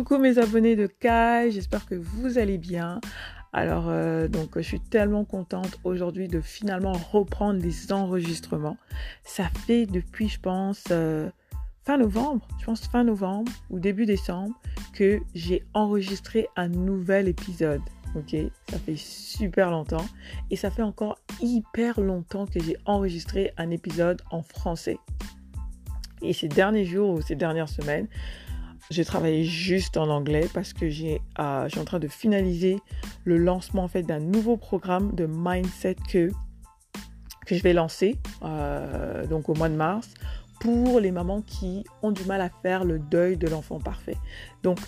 Coucou mes abonnés de Kai, j'espère que vous allez bien. Alors euh, donc je suis tellement contente aujourd'hui de finalement reprendre les enregistrements. Ça fait depuis je pense euh, fin novembre, je pense fin novembre ou début décembre que j'ai enregistré un nouvel épisode. Ok, ça fait super longtemps et ça fait encore hyper longtemps que j'ai enregistré un épisode en français. Et ces derniers jours ou ces dernières semaines, j'ai travaillé juste en anglais parce que j'ai, euh, je suis en train de finaliser le lancement en fait d'un nouveau programme de mindset que que je vais lancer euh, donc au mois de mars pour les mamans qui ont du mal à faire le deuil de l'enfant parfait. Donc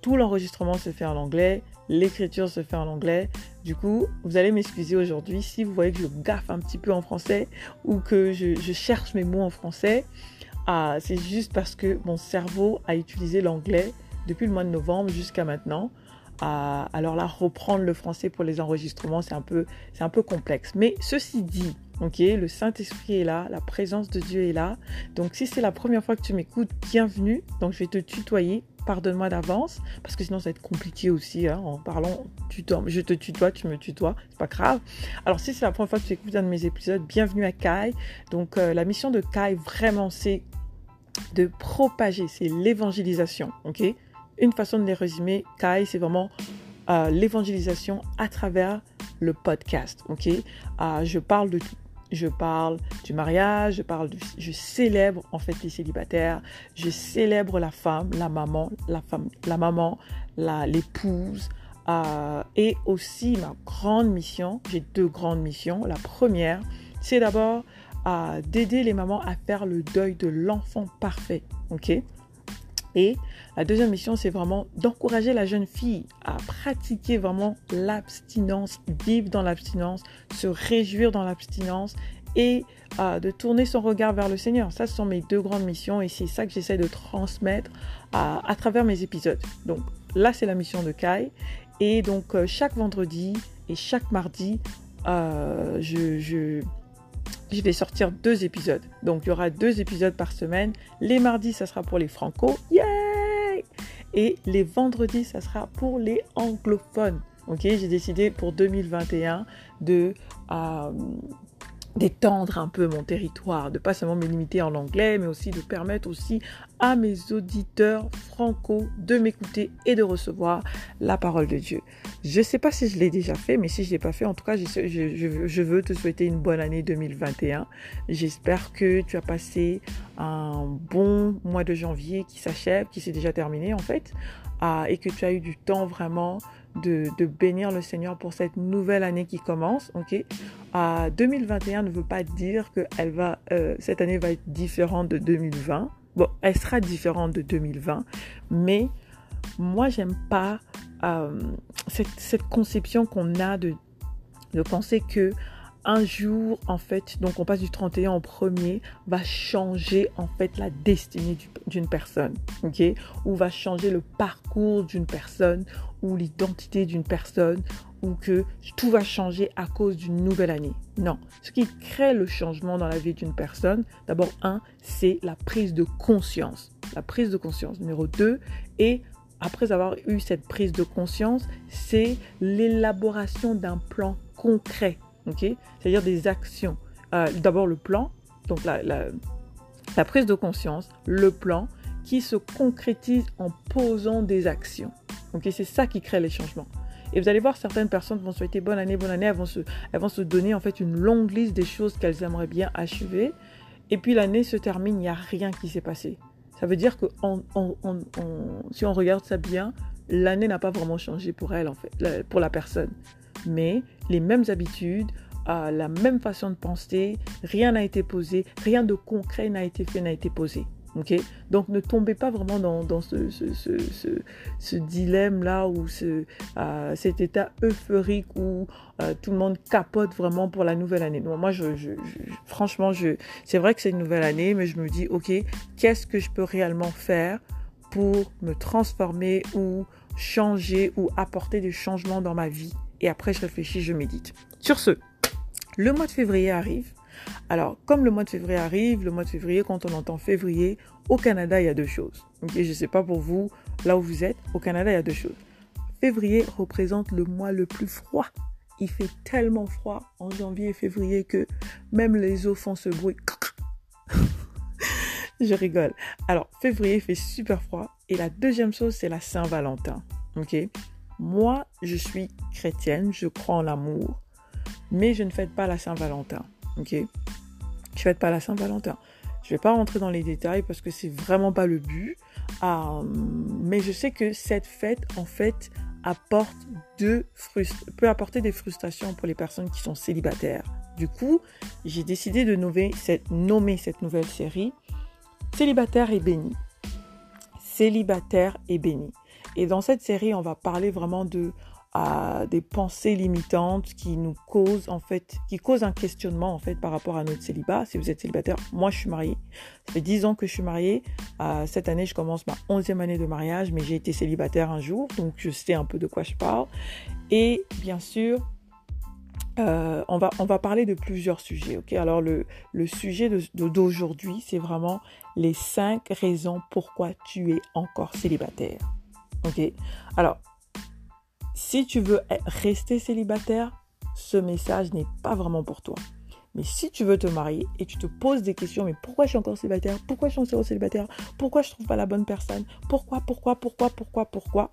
tout l'enregistrement se fait en anglais, l'écriture se fait en anglais. Du coup, vous allez m'excuser aujourd'hui si vous voyez que je gaffe un petit peu en français ou que je, je cherche mes mots en français. Ah, c'est juste parce que mon cerveau a utilisé l'anglais depuis le mois de novembre jusqu'à maintenant. Ah, alors là, reprendre le français pour les enregistrements, c'est un peu, c'est un peu complexe. Mais ceci dit, ok, le Saint-Esprit est là, la présence de Dieu est là. Donc si c'est la première fois que tu m'écoutes, bienvenue. Donc je vais te tutoyer. Pardonne-moi d'avance, parce que sinon ça va être compliqué aussi hein, en parlant. Je te tutoie, tu me tutoies, c'est pas grave. Alors si c'est la première fois que tu écoutes un de mes épisodes, bienvenue à Kai. Donc euh, la mission de Kai, vraiment, c'est de propager, c'est l'évangélisation, Une façon de les résumer, Kai, c'est vraiment euh, l'évangélisation à travers le podcast, euh, Je parle de je parle du mariage, je parle je célèbre en fait les célibataires, je célèbre la femme, la maman, la femme, la maman, l'épouse, euh, et aussi ma grande mission. J'ai deux grandes missions. La première, c'est d'abord d'aider les mamans à faire le deuil de l'enfant parfait. Ok? Et la deuxième mission, c'est vraiment d'encourager la jeune fille à pratiquer vraiment l'abstinence, vivre dans l'abstinence, se réjouir dans l'abstinence et euh, de tourner son regard vers le Seigneur. Ça, ce sont mes deux grandes missions et c'est ça que j'essaie de transmettre à, à, travers mes épisodes. Donc là, c'est la mission de Kai. Et donc, euh, chaque vendredi et chaque mardi, euh, je je vais sortir deux épisodes. Donc il y aura deux épisodes par semaine. Les mardis, ça sera pour les franco. Yay Et les vendredis, ça sera pour les anglophones. Ok, j'ai décidé pour 2021 de euh, d'étendre un peu mon territoire, de pas seulement me limiter en anglais, mais aussi de permettre aussi à mes auditeurs franco de m'écouter et de recevoir la parole de Dieu. Je ne sais pas si je l'ai déjà fait, mais si je ne l'ai pas fait, en tout cas, je, veux te souhaiter une bonne année 2021. J'espère que tu as passé un bon mois de janvier qui s'achève, qui s'est déjà terminé en fait, ah, et que tu as eu du temps vraiment de, de, bénir le Seigneur pour cette nouvelle année qui commence. Ok, 2021 ne veut pas dire que elle va, euh, cette année va être différente de 2020. Bon, elle sera différente de 2020, mais moi j'aime pas euh, cette, conception qu'on a de, de penser que un jour, en fait, donc on passe du 31 au premier, va changer en fait la destinée d'une personne, ok? Ou va changer le parcours d'une personne, ou l'identité d'une personne, ou que tout va changer à cause d'une nouvelle année. Non. Ce qui crée le changement dans la vie d'une personne, d'abord, un, c'est la prise de conscience. La prise de conscience. Numéro deux, et après avoir eu cette prise de conscience, c'est l'élaboration d'un plan concret c'est-à-dire des actions. Euh, d'abord le plan, donc la, prise de conscience, le plan qui se concrétise en posant des actions. C'est ça qui crée les changements. Et vous allez voir, certaines personnes vont souhaiter bonne année, bonne année, elles vont se, elles vont se donner en fait une longue liste des choses qu'elles aimeraient bien achever. Et puis l'année se termine, il n'y a rien qui s'est passé. Ça veut dire que si on regarde ça bien, l'année n'a pas vraiment changé pour elle, en fait, pour la personne mais les mêmes habitudes, la même façon de penser, rien n'a été posé, rien de concret n'a été fait, n'a été posé. Donc ne tombez pas vraiment dans, ce, dilemme-là ou euh, cet état euphorique où euh, tout le monde capote vraiment pour la nouvelle année. Moi, je, franchement, c'est vrai que c'est une nouvelle année, mais je me dis, ok, qu'est-ce que je peux réellement faire pour me transformer ou changer ou apporter des changements dans ma vie? Et après je réfléchis, je médite. Sur ce, le mois de février arrive. Alors, comme le mois de février arrive, le mois de février, quand on entend février, au Canada, il y a deux choses. Ok, je ne sais pas pour vous, là où vous êtes, au Canada, il y a deux choses. Février représente le mois le plus froid. Il fait tellement froid en janvier et février que même les eaux font ce bruit. je rigole. Alors, février fait super froid. Et la deuxième chose, c'est la Saint-Valentin. Ok? Moi, je suis chrétienne, je crois en l'amour mais je ne fête pas la Saint-Valentin. Ok Je fête pas la Saint-Valentin. Je vais pas rentrer dans les détails parce que c'est vraiment pas le but. Euh, mais je sais que cette fête, en fait, peut apporter des frustrations pour les personnes qui sont célibataires. Du coup, j'ai décidé de nommer cette, nommer cette nouvelle série Célibataire et béni. Célibataire et béni. Et dans cette série, on va parler vraiment de des pensées limitantes qui nous causent en fait, qui causent un questionnement en fait par rapport à notre célibat. Si vous êtes célibataire, moi je suis mariée. Ça fait 10 ans que je suis mariée. Euh, cette année, je commence ma 11e année de mariage, mais j'ai été célibataire un jour, donc je sais un peu de quoi je parle. Et bien sûr, euh, on, va, on va parler de plusieurs sujets. ok? Alors le, le sujet d'aujourd'hui, c'est vraiment les 5 raisons pourquoi tu es encore célibataire. ok? Alors, si tu veux rester célibataire, ce message n'est pas vraiment pour toi. Mais si tu veux te marier et tu te poses des questions, mais pourquoi je suis encore célibataire? Pourquoi je suis encore célibataire? Pourquoi je ne trouve pas la bonne personne? Pourquoi, pourquoi, pourquoi, pourquoi, pourquoi?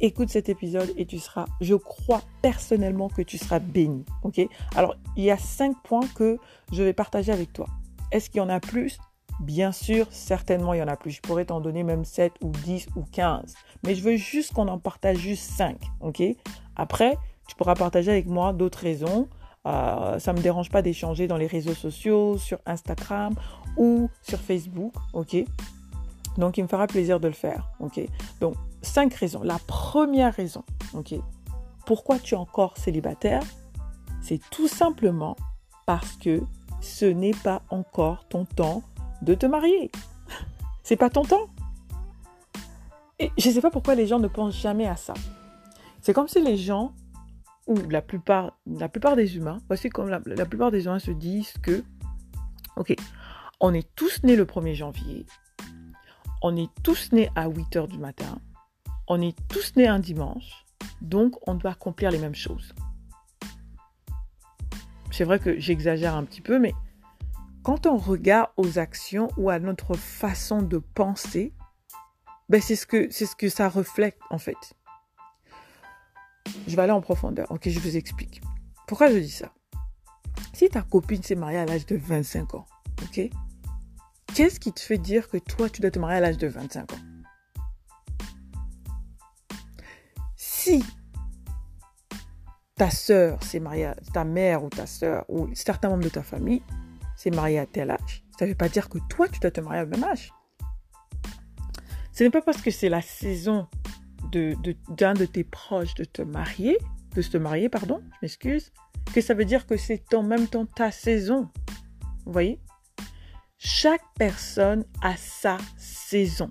Écoute cet épisode et tu seras, je crois personnellement que tu seras béni. Ok? Alors, il y a cinq points que je vais partager avec toi. Est-ce qu'il y en a plus? Bien sûr, certainement, il y en a plus. Je pourrais t'en donner même 7 ou 10 ou 15. Mais je veux juste qu'on en partage juste 5. OK? Après, tu pourras partager avec moi d'autres raisons. Euh, ça ne me dérange pas d'échanger dans les réseaux sociaux, sur Instagram ou sur Facebook. OK? Donc, il me fera plaisir de le faire. OK? Donc, 5 raisons. La première raison, OK? Pourquoi tu es encore célibataire? C'est tout simplement parce que ce n'est pas encore ton temps de te marier. C'est pas ton temps. Et je ne sais pas pourquoi les gens ne pensent jamais à ça. C'est comme si les gens, ou la plupart, la plupart des humains, voici comme la, la plupart des humains se disent que, ok, on est tous nés le 1er janvier, on est tous nés à 8 heures du matin, on est tous nés un dimanche, donc on doit accomplir les mêmes choses. C'est vrai que j'exagère un petit peu, mais quand on regarde aux actions ou à notre façon de penser, ben c'est ce que c'est ce que ça reflète en fait. Je vais aller en profondeur. Ok, je vous explique. Pourquoi je dis ça? Si ta copine s'est mariée à l'âge de 25 ans, ok, qu'est-ce qui te fait dire que toi tu dois te marier à l'âge de 25 ans? Si ta soeur s'est mariée, ta mère ou ta soeur ou certains membres de ta famille s'est marié à tel âge, ça ne veut pas dire que toi, tu dois te marier au même âge. Ce n'est pas parce que c'est la saison d'un de, de, tes proches de te marier, de se marier, pardon, je m'excuse, que ça veut dire que c'est en même temps ta saison. Vous voyez? Chaque personne a sa saison.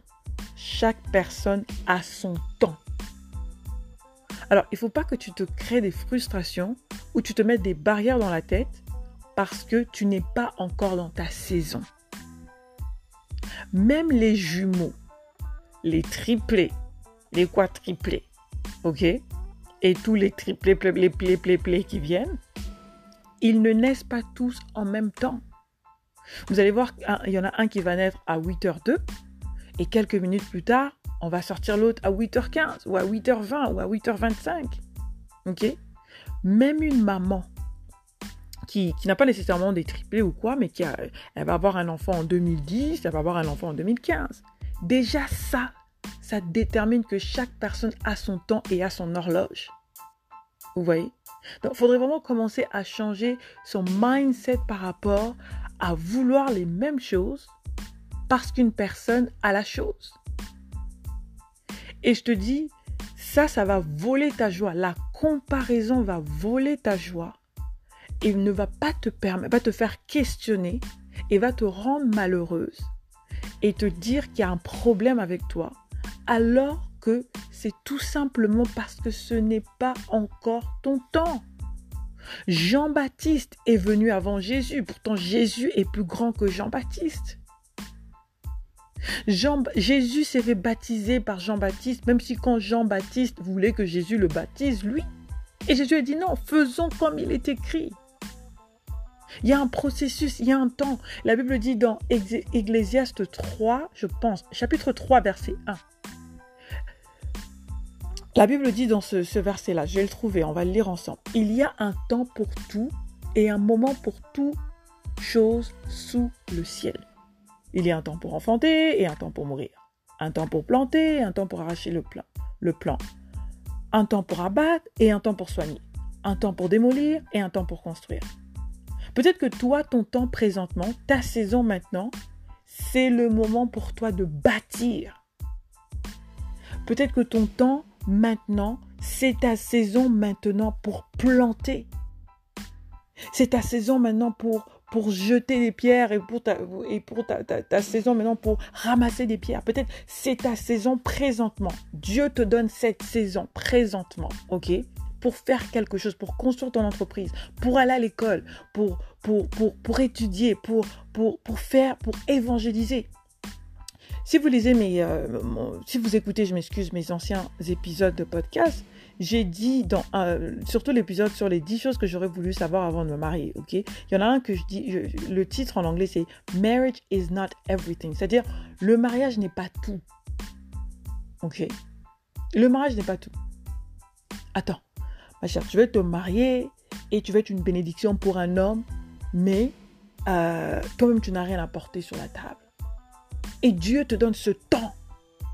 Chaque personne a son temps. Alors, il ne faut pas que tu te crées des frustrations ou tu te mettes des barrières dans la tête parce que tu n'es pas encore dans ta saison. Même les jumeaux, les triplés, les quadriplés, ok Et tous les triplés, les plés, plés, plés qui viennent, ils ne naissent pas tous en même temps. Vous allez voir, il y en a un qui va naître à 8h02 et quelques minutes plus tard, on va sortir l'autre à 8h15 ou à 8h20 ou à 8h25. Ok Même une maman qui, n'a pas nécessairement des triplés ou quoi, mais qui a, elle va avoir un enfant en 2010, elle va avoir un enfant en 2015. Déjà ça, ça détermine que chaque personne a son temps et a son horloge. Vous voyez? Donc il faudrait vraiment commencer à changer son mindset par rapport à vouloir les mêmes choses parce qu'une personne a la chose. Et je te dis, ça, ça va voler ta joie. La comparaison va voler ta joie il ne va pas te faire questionner et va te rendre malheureuse et te dire qu'il y a un problème avec toi, alors que c'est tout simplement parce que ce n'est pas encore ton temps. Jean-Baptiste est venu avant Jésus. Pourtant, Jésus est plus grand que Jean-Baptiste. Jean, Jésus s'est fait baptiser par Jean-Baptiste, même si quand Jean-Baptiste voulait que Jésus le baptise, lui. Et Jésus a dit non, faisons comme il est écrit. Il y a un processus, il y a un temps. La Bible dit dans Ecclésiaste 3, je pense, chapitre 3, verset 1. La Bible dit dans ce, verset-là, je vais le trouver, on va le lire ensemble. Il y a un temps pour tout et un moment pour toute chose sous le ciel. Il y a un temps pour enfanter et un temps pour mourir. Un temps pour planter et un temps pour arracher le plan. Le plan. Un temps pour abattre et un temps pour soigner. Un temps pour démolir et un temps pour construire. Peut-être que toi, ton temps présentement, ta saison maintenant, c'est le moment pour toi de bâtir. Peut-être que ton temps maintenant, c'est ta saison maintenant pour planter. C'est ta saison maintenant pour pour jeter des pierres et pour ta, saison maintenant pour ramasser des pierres. Peut-être c'est ta saison présentement. Dieu te donne cette saison présentement, ok? Pour faire quelque chose, pour construire ton entreprise, pour aller à l'école, pour, pour, pour, pour étudier, pour, pour, pour faire, pour évangéliser. Si vous lisez mes, euh, si vous écoutez, je m'excuse, mes anciens épisodes de podcast, j'ai dit dans surtout l'épisode sur les 10 choses que j'aurais voulu savoir avant de me marier, ok? Il y en a un que je dis, le titre en anglais c'est Marriage is not everything, c'est-à-dire le mariage n'est pas tout, ok? Le mariage n'est pas tout. Attends, ma chère, tu veux te marier et tu veux être une bénédiction pour un homme, mais euh, toi-même tu n'as rien à porter sur la table. Et Dieu te donne ce temps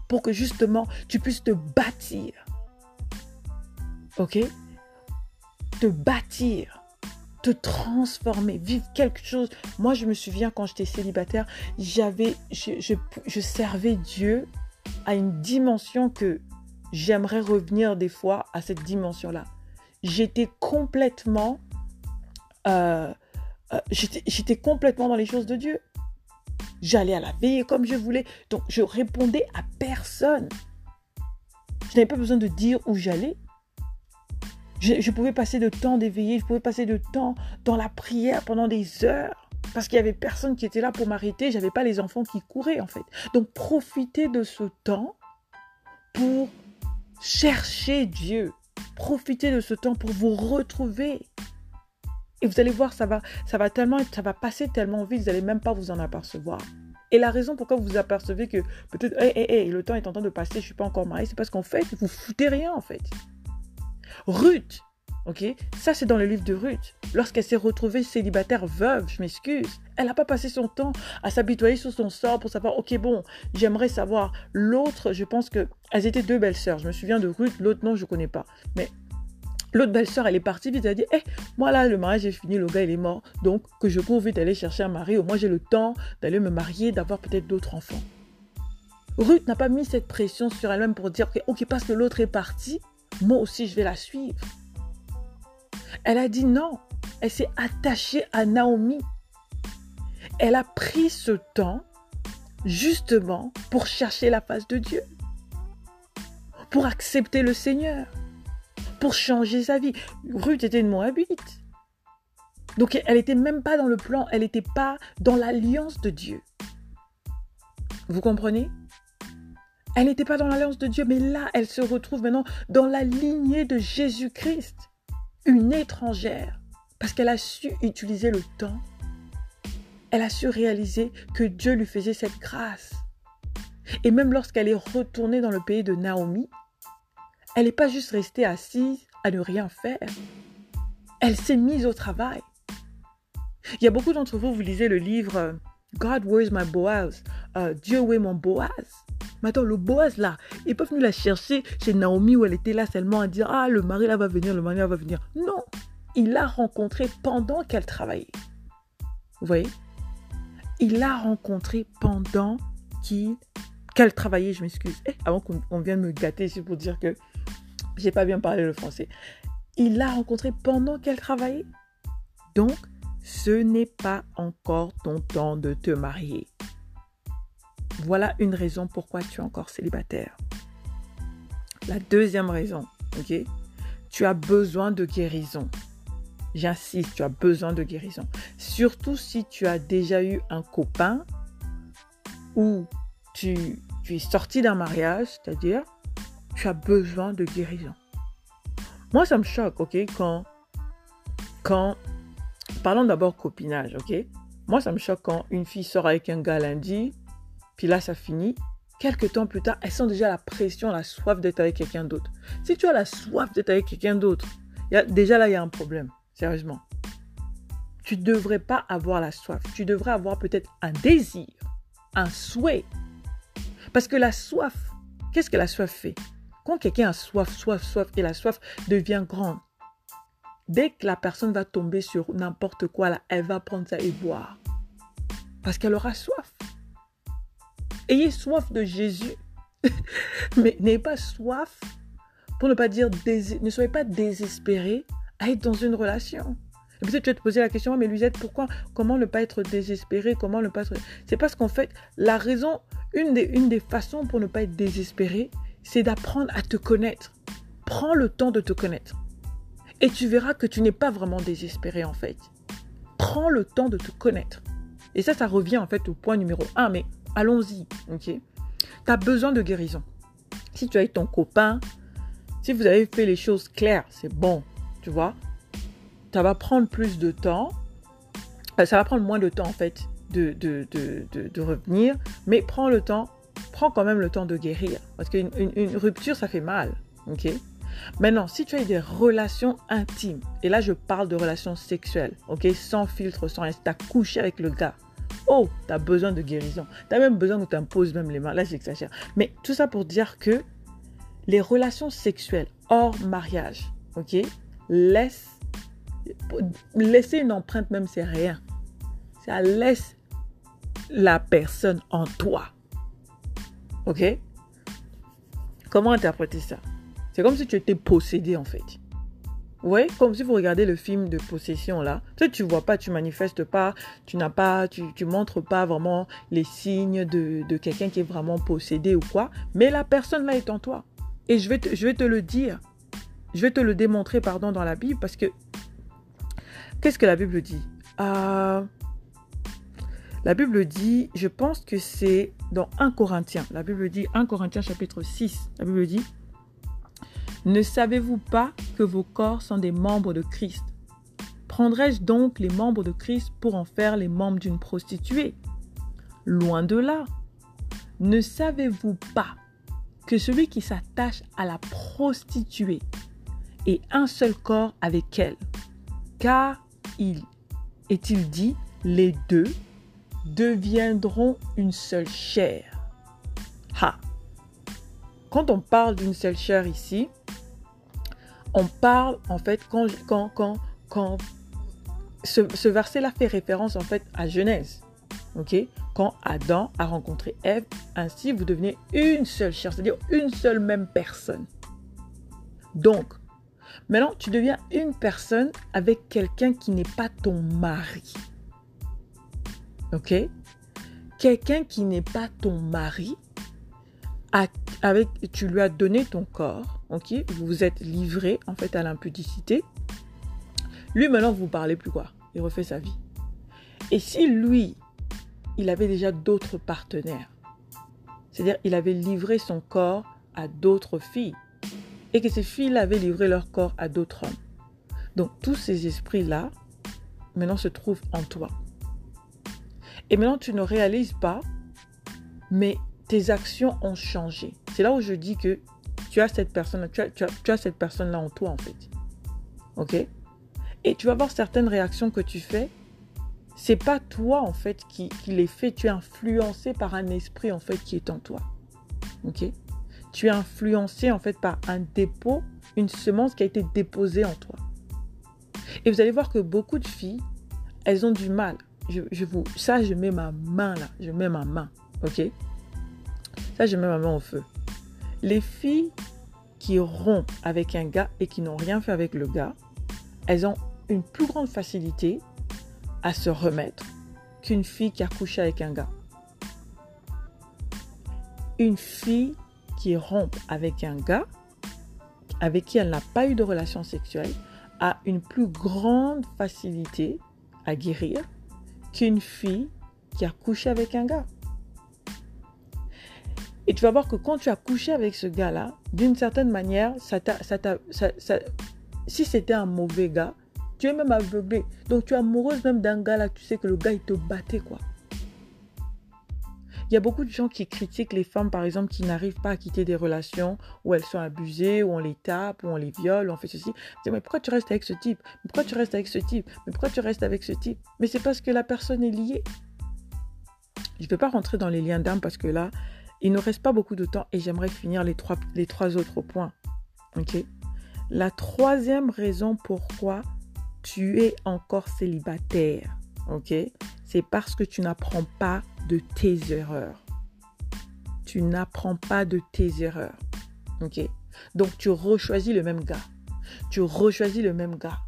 pour que justement tu puisses te bâtir ok? Te bâtir, te transformer, vivre quelque chose. Moi, je me souviens quand j'étais célibataire, j'avais, je, je, servais Dieu à une dimension que j'aimerais revenir des fois à cette dimension-là. J'étais complètement, euh, euh, j'étais complètement dans les choses de Dieu. J'allais à la veille comme je voulais. Donc, je répondais à personne. Je n'avais pas besoin de dire où j'allais. Je, pouvais passer de temps d'éveiller, je pouvais passer de temps dans la prière pendant des heures. Parce qu'il n'y avait personne qui était là pour m'arrêter, j'avais pas les enfants qui couraient en fait. Donc profitez de ce temps pour chercher Dieu. Profitez de ce temps pour vous retrouver. Et vous allez voir, ça va, ça va tellement, ça va passer tellement vite, vous n'allez même pas vous en apercevoir. Et la raison pourquoi vous vous apercevez que peut-être, hé, hé, hé, le temps est en train de passer, je suis pas encore mariée, c'est parce qu'en fait, vous foutez rien en fait. Ruth, ok? Ça, c'est dans le livre de Ruth. Lorsqu'elle s'est retrouvée célibataire veuve, je m'excuse, elle n'a pas passé son temps à s'habituer sur son sort pour savoir, ok, bon, j'aimerais savoir. L'autre, je pense que elles étaient deux belles sœurs. Je me souviens de Ruth, l'autre, non, je ne connais pas. Mais L'autre belle-sœur, elle est partie vite, elle a dit, eh, moi là, le mariage est fini, le gars, il est mort. Donc, que je cours vite aller chercher un mari. Au moins, j'ai le temps d'aller me marier, d'avoir peut-être d'autres enfants. Ruth n'a pas mis cette pression sur elle-même pour dire, ok, parce que l'autre est parti, moi aussi je vais la suivre. Elle a dit non. Elle s'est attachée à Naomi. Elle a pris ce temps justement pour chercher la face de Dieu, pour accepter le Seigneur, pour changer sa vie. Ruth était une Moabite. Donc elle n'était même pas dans le plan, elle n'était pas dans l'alliance de Dieu. Vous comprenez? Elle n'était pas dans l'alliance de Dieu, mais là, elle se retrouve maintenant dans la lignée de Jésus-Christ, une étrangère, parce qu'elle a su utiliser le temps. Elle a su réaliser que Dieu lui faisait cette grâce. Et même lorsqu'elle est retournée dans le pays de Naomi, elle n'est pas juste restée assise à ne rien faire. Elle s'est mise au travail. Il y a beaucoup d'entre vous, vous lisez le livre God, where's my Boaz? Euh, Dieu, est mon Boaz? Mais attends, le Boaz là, ils peuvent venir la chercher chez Naomi où elle était là seulement à dire Ah, le mari là va venir, le mari là va venir. Non, il l'a rencontré pendant qu'elle travaillait. Vous voyez? Il l'a rencontré pendant qu'elle travaillait, je m'excuse. Eh, avant qu'on vienne me gâter ici pour dire que j'ai pas bien parlé le français. Il l'a rencontré pendant qu'elle travaillait. Donc, ce n'est pas encore ton temps de te marier. Voilà une raison pourquoi tu es encore célibataire. La deuxième raison, ok Tu as besoin de guérison. J'insiste, tu as besoin de guérison. Surtout si tu as déjà eu un copain ou tu, tu es sorti d'un mariage, c'est-à-dire tu as besoin de guérison. Moi, ça me choque, ok, quand, quand, parlons d'abord copinage, ok. Moi, ça me choque quand une fille sort avec un gars lundi, puis là, ça finit. Quelques temps plus tard, elles sent déjà la pression, la soif d'être avec quelqu'un d'autre. Si tu as la soif d'être avec quelqu'un d'autre, déjà là, il y a un problème. Sérieusement. Tu ne devrais pas avoir la soif. Tu devrais avoir peut-être un désir, un souhait. Parce que la soif, qu'est-ce que la soif fait? Quand quelqu'un a soif, soif, soif, et la soif devient grande, dès que la personne va tomber sur n'importe quoi, là, elle va prendre ça et boire. Parce qu'elle aura soif. Ayez soif de Jésus. Mais n'ayez pas soif, pour ne pas dire, ne soyez pas désespéré à être dans une relation. Et peut-être tu vas te poser la question, mais Luisette, pourquoi, comment ne pas être désespéré, comment ne pas être... C'est parce qu'en fait, la raison, une des, une des façons pour ne pas être désespéré, c'est d'apprendre à te connaître. Prends le temps de te connaître. Et tu verras que tu n'es pas vraiment désespéré en fait. Prends le temps de te connaître. Et ça, ça revient en fait au point numéro un, mais allons-y, ok Tu as besoin de guérison. Si tu as eu ton copain, si vous avez fait les choses claires, c'est bon tu vois. Ça va prendre plus de temps. Ça va prendre moins de temps, en fait, de, de, de, de, revenir. Mais prends le temps, prends quand même le temps de guérir. Parce qu'une une, rupture, ça fait mal. OK Maintenant, si tu as des relations intimes, et là je parle de relations sexuelles, ok, sans filtre, sans tu as couché avec le gars, oh, tu as besoin de guérison. Tu as même besoin que tu imposes même les mains. Là, j'exagère. Mais tout ça pour dire que les relations sexuelles hors mariage, ok, laisse, laisser une empreinte même, c'est rien. Ça laisse la personne en toi. Ok? Comment interpréter ça? C'est comme si tu étais possédé en fait. Oui, comme si vous regardez le film de possession là. Tu sais, tu vois pas, tu manifestes pas, tu n'as pas, tu, tu montres pas vraiment les signes de, quelqu'un qui est vraiment possédé ou quoi. Mais la personne là est en toi. Et je vais je vais te le dire. Je vais te le démontrer, pardon, dans la Bible parce que qu'est-ce que la Bible dit? Euh, La Bible dit, je pense que c'est dans 1 Corinthiens. La Bible dit, 1 Corinthiens chapitre 6, la Bible dit, ne savez-vous pas que vos corps sont des membres de Christ? Prendrais-je donc les membres de Christ pour en faire les membres d'une prostituée? Loin de là. Ne savez-vous pas que celui qui s'attache à la prostituée et un seul corps avec elle? Car il est-il dit, les deux deviendront une seule chair. Ha. Quand on parle d'une seule chair ici, on parle en fait quand, ce, verset-là fait référence en fait à Genèse. Quand Adam a rencontré Ève, ainsi vous devenez une seule chair, c'est-à-dire une seule même personne. Donc, Maintenant, tu deviens une personne avec quelqu'un qui n'est pas ton mari. Ok? Quelqu'un qui n'est pas ton mari, avec, tu lui as donné ton corps, ok Vous vous êtes livré en fait à l'impudicité. Lui, maintenant, vous parlez plus quoi Il refait sa vie. Et si lui, il avait déjà d'autres partenaires, c'est-à-dire il avait livré son corps à d'autres filles, et que ces filles avaient livré leur corps à d'autres hommes. Donc tous ces esprits-là, maintenant se trouvent en toi. Et maintenant tu ne réalises pas, mais tes actions ont changé. C'est là où je dis que tu as cette personne, tu as, cette personne-là en toi en fait. Ok? Et tu vas voir certaines réactions que tu fais. C'est pas toi en fait qui, qui les fait. Tu es influencé par un esprit en fait qui est en toi. Ok? Tu es influencé en fait par un dépôt, une semence qui a été déposée en toi. Et vous allez voir que beaucoup de filles, elles ont du mal. Je, vous, ça, je mets ma main là, je mets ma main, ok? Ça, je mets ma main au feu. Les filles qui rompent avec un gars et qui n'ont rien fait avec le gars, elles ont une plus grande facilité à se remettre qu'une fille qui a couché avec un gars. Une fille qui rompt avec un gars avec qui elle n'a pas eu de relation sexuelle a une plus grande facilité à guérir qu'une fille qui a couché avec un gars. Et tu vas voir que quand tu as couché avec ce gars-là, d'une certaine manière, si c'était un mauvais gars, tu es même aveuglé. Donc tu es amoureuse même d'un gars là, tu sais que le gars il te battait quoi. Il y a beaucoup de gens qui critiquent les femmes, par exemple, qui n'arrivent pas à quitter des relations où elles sont abusées, où on les tape, où on les viole, où on fait ceci. mais pourquoi tu restes avec ce type? Mais pourquoi tu restes avec ce type? Mais pourquoi tu restes avec ce type? Mais c'est parce que la personne est liée. Je ne vais pas rentrer dans les liens d'âme parce que là, il ne reste pas beaucoup de temps et j'aimerais finir les trois, les autres points. La troisième raison pourquoi tu es encore célibataire, C'est parce que tu n'apprends pas de tes erreurs. Tu n'apprends pas de tes erreurs. Donc tu rechoisis le même gars. Tu rechoisis le même gars.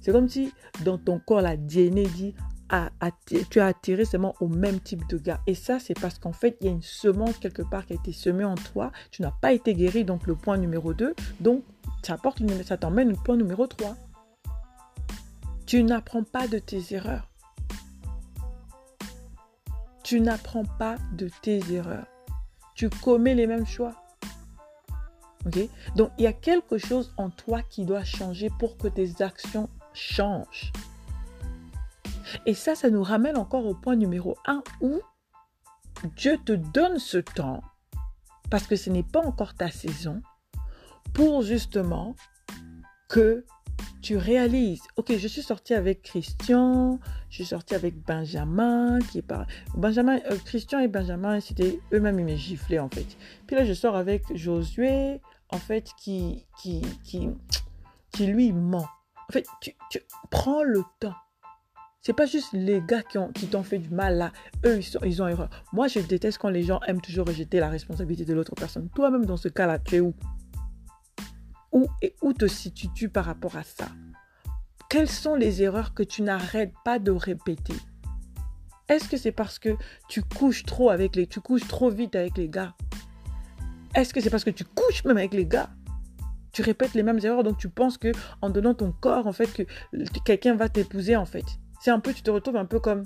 C'est comme si dans ton corps, la DNA dit tu as attiré seulement au même type de gars. Et ça, c'est parce qu'en fait, il y a une semence quelque part qui a été semée en toi. Tu n'as pas été guéri, donc le point numéro 2. Donc, ça, ça t'emmène au point numéro 3. Tu n'apprends pas de tes erreurs tu n'apprends pas de tes erreurs. Tu commets les mêmes choix. Ok? Donc, il y a quelque chose en toi qui doit changer pour que tes actions changent. Et ça, ça nous ramène encore au point numéro 1 où Dieu te donne ce temps, parce que ce n'est pas encore ta saison, pour justement que tu réalises, ok, je suis sortie avec Christian, je suis sortie avec Benjamin, qui est pas... Benjamin, euh, Christian et Benjamin, c'était eux-mêmes, ils me giflaient en fait. Puis là, je sors avec Josué, en fait, qui, qui, qui, qui lui ment. En fait, tu, tu prends le temps. C'est pas juste les gars qui, ont, qui t'ont fait du mal là. Eux, ils ont erreur. Moi, je déteste quand les gens aiment toujours rejeter la responsabilité de l'autre personne. Toi-même, dans ce cas-là, tu es où? Où, et où te situes-tu par rapport à ça? Quelles sont les erreurs que tu n'arrêtes pas de répéter? Est-ce que c'est parce que tu couches trop avec les, tu couches trop vite avec les gars? Est-ce que c'est parce que tu couches même avec les gars? Tu répètes les mêmes erreurs, donc tu penses que en donnant ton corps, en fait, que quelqu'un va t'épouser, en fait. C'est un peu, tu te retrouves un peu comme,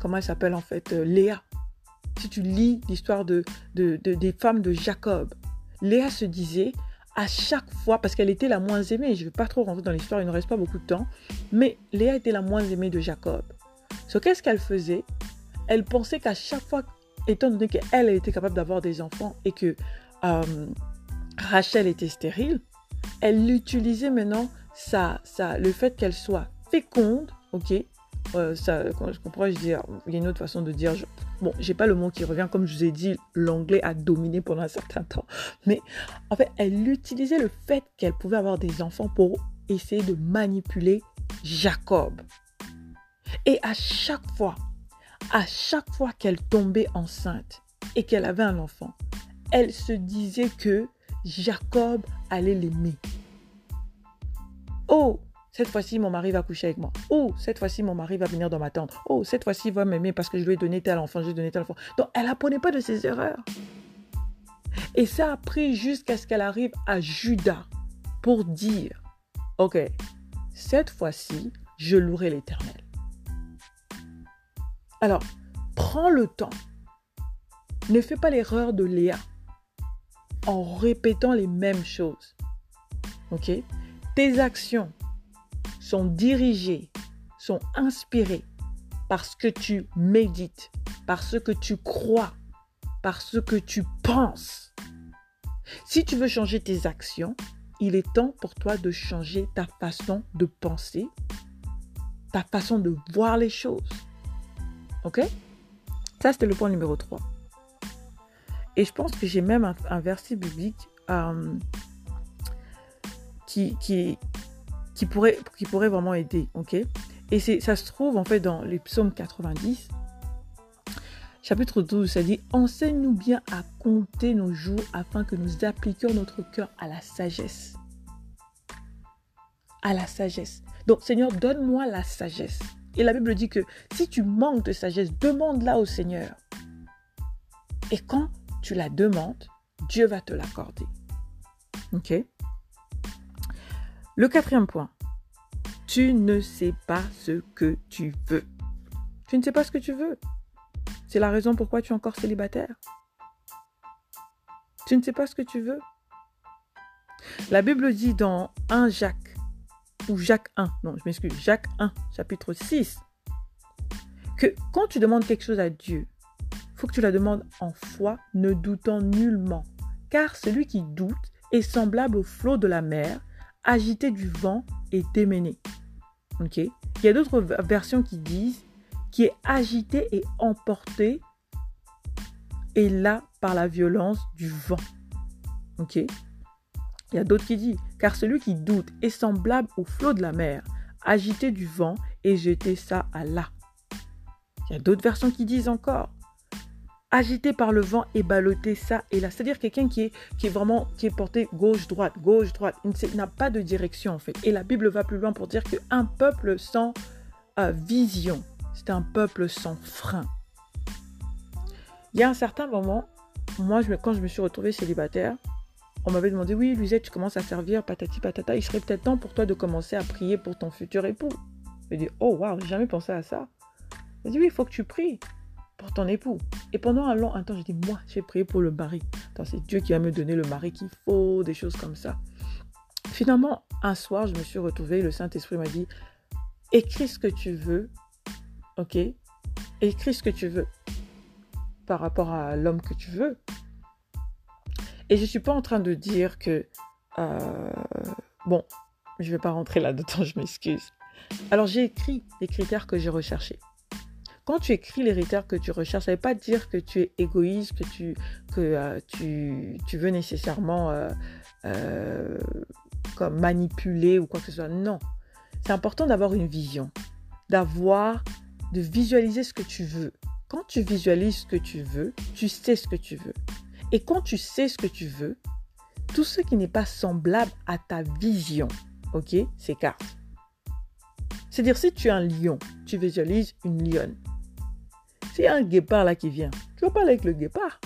comment elle s'appelle en fait, euh, Léa. Si tu lis l'histoire de, de, des femmes de Jacob, Léa se disait, à chaque fois, parce qu'elle était la moins aimée, je ne vais pas trop rentrer dans l'histoire, il ne reste pas beaucoup de temps, mais Léa était la moins aimée de Jacob. Ce qu'est-ce qu'elle faisait? Elle pensait qu'à chaque fois, étant donné qu'elle elle était capable d'avoir des enfants et que euh, Rachel était stérile, elle utilisait maintenant ça, ça, le fait qu'elle soit féconde, ok euh, ça, je comprends, je dire, il y a une autre façon de dire, bon, j'ai pas le mot qui revient, comme je vous ai dit, l'anglais a dominé pendant un certain temps. Mais en fait, elle utilisait le fait qu'elle pouvait avoir des enfants pour essayer de manipuler Jacob. Et à chaque fois, à chaque fois qu'elle tombait enceinte et qu'elle avait un enfant, elle se disait que Jacob allait l'aimer. Oh, cette fois-ci, mon mari va coucher avec moi. Oh, cette fois-ci, mon mari va venir dans ma tente. Oh, cette fois-ci, il va m'aimer parce que je lui ai donné tel enfant, je donné tel enfant. Donc, elle apprenait pas de ses erreurs. Et ça a pris jusqu'à ce qu'elle arrive à Judas pour dire, OK, cette fois-ci, je louerai l'Éternel. Alors, prends le temps. Ne fais pas l'erreur de Léa en répétant les mêmes choses. OK? Tes actions sont dirigés, sont inspirés par ce que tu médites, par ce que tu crois, par ce que tu penses. Si tu veux changer tes actions, il est temps pour toi de changer ta façon de penser, ta façon de voir les choses. OK? Ça, c'était le point numéro 3. Et je pense que j'ai même un, verset biblique euh, qui, qui, qui pourrait, qui pourrait vraiment aider. ok? Et ça se trouve en fait dans les psaumes 90, chapitre 12, ça dit Enseigne-nous bien à compter nos jours afin que nous appliquions notre cœur à la sagesse. À la sagesse. Donc, Seigneur, donne-moi la sagesse. Et la Bible dit que si tu manques de sagesse, demande-la au Seigneur. Et quand tu la demandes, Dieu va te l'accorder. Ok? Le quatrième point, tu ne sais pas ce que tu veux. Tu ne sais pas ce que tu veux. C'est la raison pourquoi tu es encore célibataire. Tu ne sais pas ce que tu veux. La Bible dit dans 1 Jacques, ou Jacques 1, non, je m'excuse, Jacques 1, chapitre 6, que quand tu demandes quelque chose à Dieu, faut que tu la demandes en foi, ne doutant nullement. Car celui qui doute est semblable au flot de la mer, agité du vent et démené. Ok? Il y a d'autres versions qui disent qui est agité et emporté et là par la violence du vent. Ok? Il y a d'autres qui disent car celui qui doute est semblable au flot de la mer, agité du vent et jeté ça à là. Il y a d'autres versions qui disent encore agité par le vent et ballotté ça et là. C'est-à-dire quelqu'un qui est, qui est vraiment qui est porté gauche-droite, gauche-droite. Il n'a pas de direction en fait. Et la Bible va plus loin pour dire qu'un peuple sans euh, vision, c'est un peuple sans frein. Il y a un certain moment, moi, quand je me suis retrouvée célibataire, on m'avait demandé, oui, Luisette, tu commences à servir, patati patata, il serait peut-être temps pour toi de commencer à prier pour ton futur époux. Je dit, oh, waouh, j'ai jamais pensé à ça. Elle dit, oui, il faut que tu pries pour ton époux. Et pendant un long temps, j'ai dit, moi, j'ai prié pour le mari. C'est Dieu qui va me donner le mari qu'il faut, des choses comme ça. Finalement, un soir, je me suis retrouvée, le Saint-Esprit m'a dit, écris ce que tu veux, ok? Écris ce que tu veux par rapport à l'homme que tu veux. Et je ne suis pas en train de dire que... Euh, bon, je ne vais pas rentrer là-dedans, je m'excuse. Alors j'ai écrit les critères que j'ai recherchés quand tu écris critères que tu recherches, ça ne veut pas dire que tu es égoïste, que tu, que, euh, tu, tu, veux nécessairement euh, euh, comme manipuler ou quoi que ce soit. Non. C'est important d'avoir une vision, d'avoir, de visualiser ce que tu veux. Quand tu visualises ce que tu veux, tu sais ce que tu veux. Et quand tu sais ce que tu veux, tout ce qui n'est pas semblable à ta vision, ok, s'écarte. C'est-à-dire, si tu es un lion, tu visualises une lionne. S'il y a un guépard là qui vient, tu vas parler avec le guépard.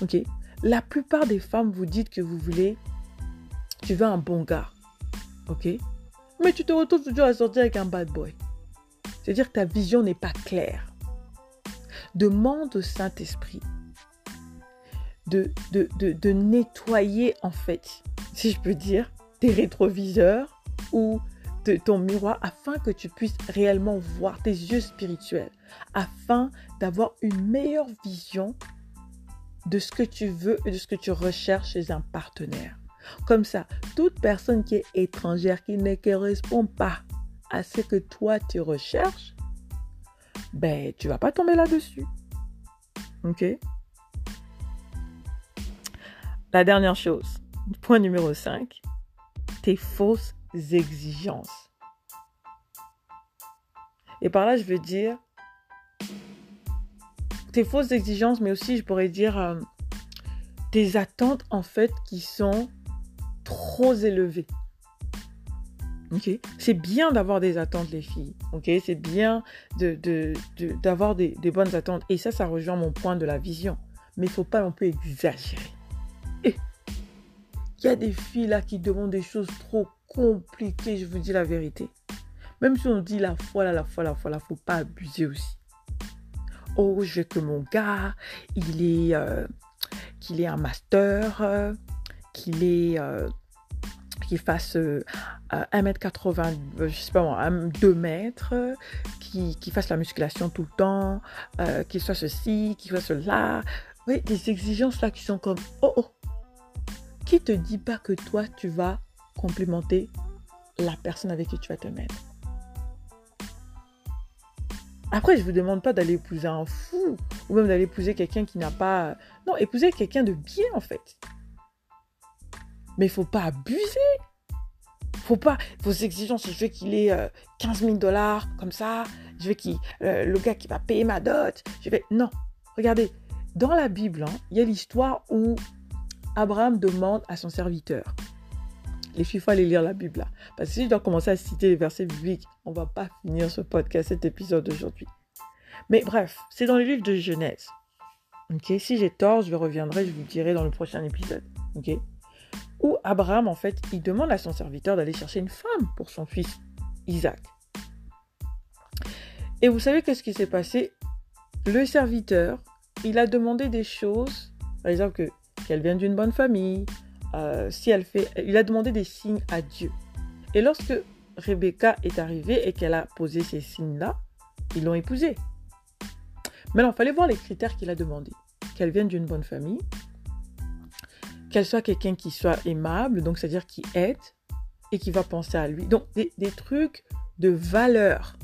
Ok La plupart des femmes vous dites que vous voulez, tu veux un bon gars. Ok Mais tu te retrouves toujours à sortir avec un bad boy. C'est-à-dire que ta vision n'est pas claire. Demande au Saint-Esprit de, de, de, nettoyer, en fait, si je peux dire, tes rétroviseurs ou ton miroir afin que tu puisses réellement voir tes yeux spirituels afin d'avoir une meilleure vision de ce que tu veux et de ce que tu recherches chez un partenaire. Comme ça, toute personne qui est étrangère, qui ne correspond pas à ce que toi tu recherches, ben tu vas pas tomber là-dessus. Ok? La dernière chose, point numéro 5, tes fausses exigences. Et par là, je veux dire tes fausses exigences, mais aussi, je pourrais dire, euh, tes attentes, en fait, qui sont trop élevées. Ok? C'est bien d'avoir des attentes, les filles. Ok? C'est bien d'avoir de, de, des, bonnes attentes. Et ça, ça rejoint mon point de la vision. Mais il ne faut pas non plus exagérer. il y a des filles là qui demandent des choses trop compliquées, je vous dis la vérité. Même si on dit la foi, la foi, la foi, il ne faut pas abuser aussi oh, je veux que mon gars, il est, euh, qu'il ait un master, euh, qu'il est, euh, qu'il fasse 1m80, je sais pas 2 mètres, qu'il fasse la musculation tout le temps, qu'il soit ceci, qu'il soit cela. Oui, des exigences là qui sont comme, oh, oh, qui te dit pas que toi, tu vas complémenter la personne avec qui tu vas te mettre après, je ne vous demande pas d'aller épouser un fou ou même d'aller épouser quelqu'un qui n'a pas... Non, épouser quelqu'un de bien en fait. Mais il faut pas abuser. Faut pas... Vos exigences, je veux qu'il ait 15 euh, 000 dollars comme ça. Je veux qu'il... Euh, le gars qui va payer ma dot. Je vais... Non. Regardez. Dans la Bible, hein, il y a l'histoire où Abraham demande à son serviteur il faut aller lire la Bible là. Parce que si je dois commencer à citer les versets bibliques, on va pas finir ce podcast, cet épisode d'aujourd'hui. Mais bref, c'est dans le livre de Genèse. Ok, si j'ai tort, je reviendrai, je vous dirai dans le prochain épisode. Ok. où Abraham, en fait, il demande à son serviteur d'aller chercher une femme pour son fils Isaac. Et vous savez qu'est-ce qui s'est passé? Le serviteur, il a demandé des choses, par exemple que qu'elle vienne d'une bonne famille, euh, si elle fait, il a demandé des signes à Dieu. Et lorsque Rebecca est arrivée et qu'elle a posé ces signes-là, ils l'ont épousée. Maintenant, il fallait voir les critères qu'il a demandés. Qu'elle vienne d'une bonne famille, qu'elle soit quelqu'un qui soit aimable, donc c'est-à-dire qui aide et qui va penser à lui. Donc des, des trucs de valeur,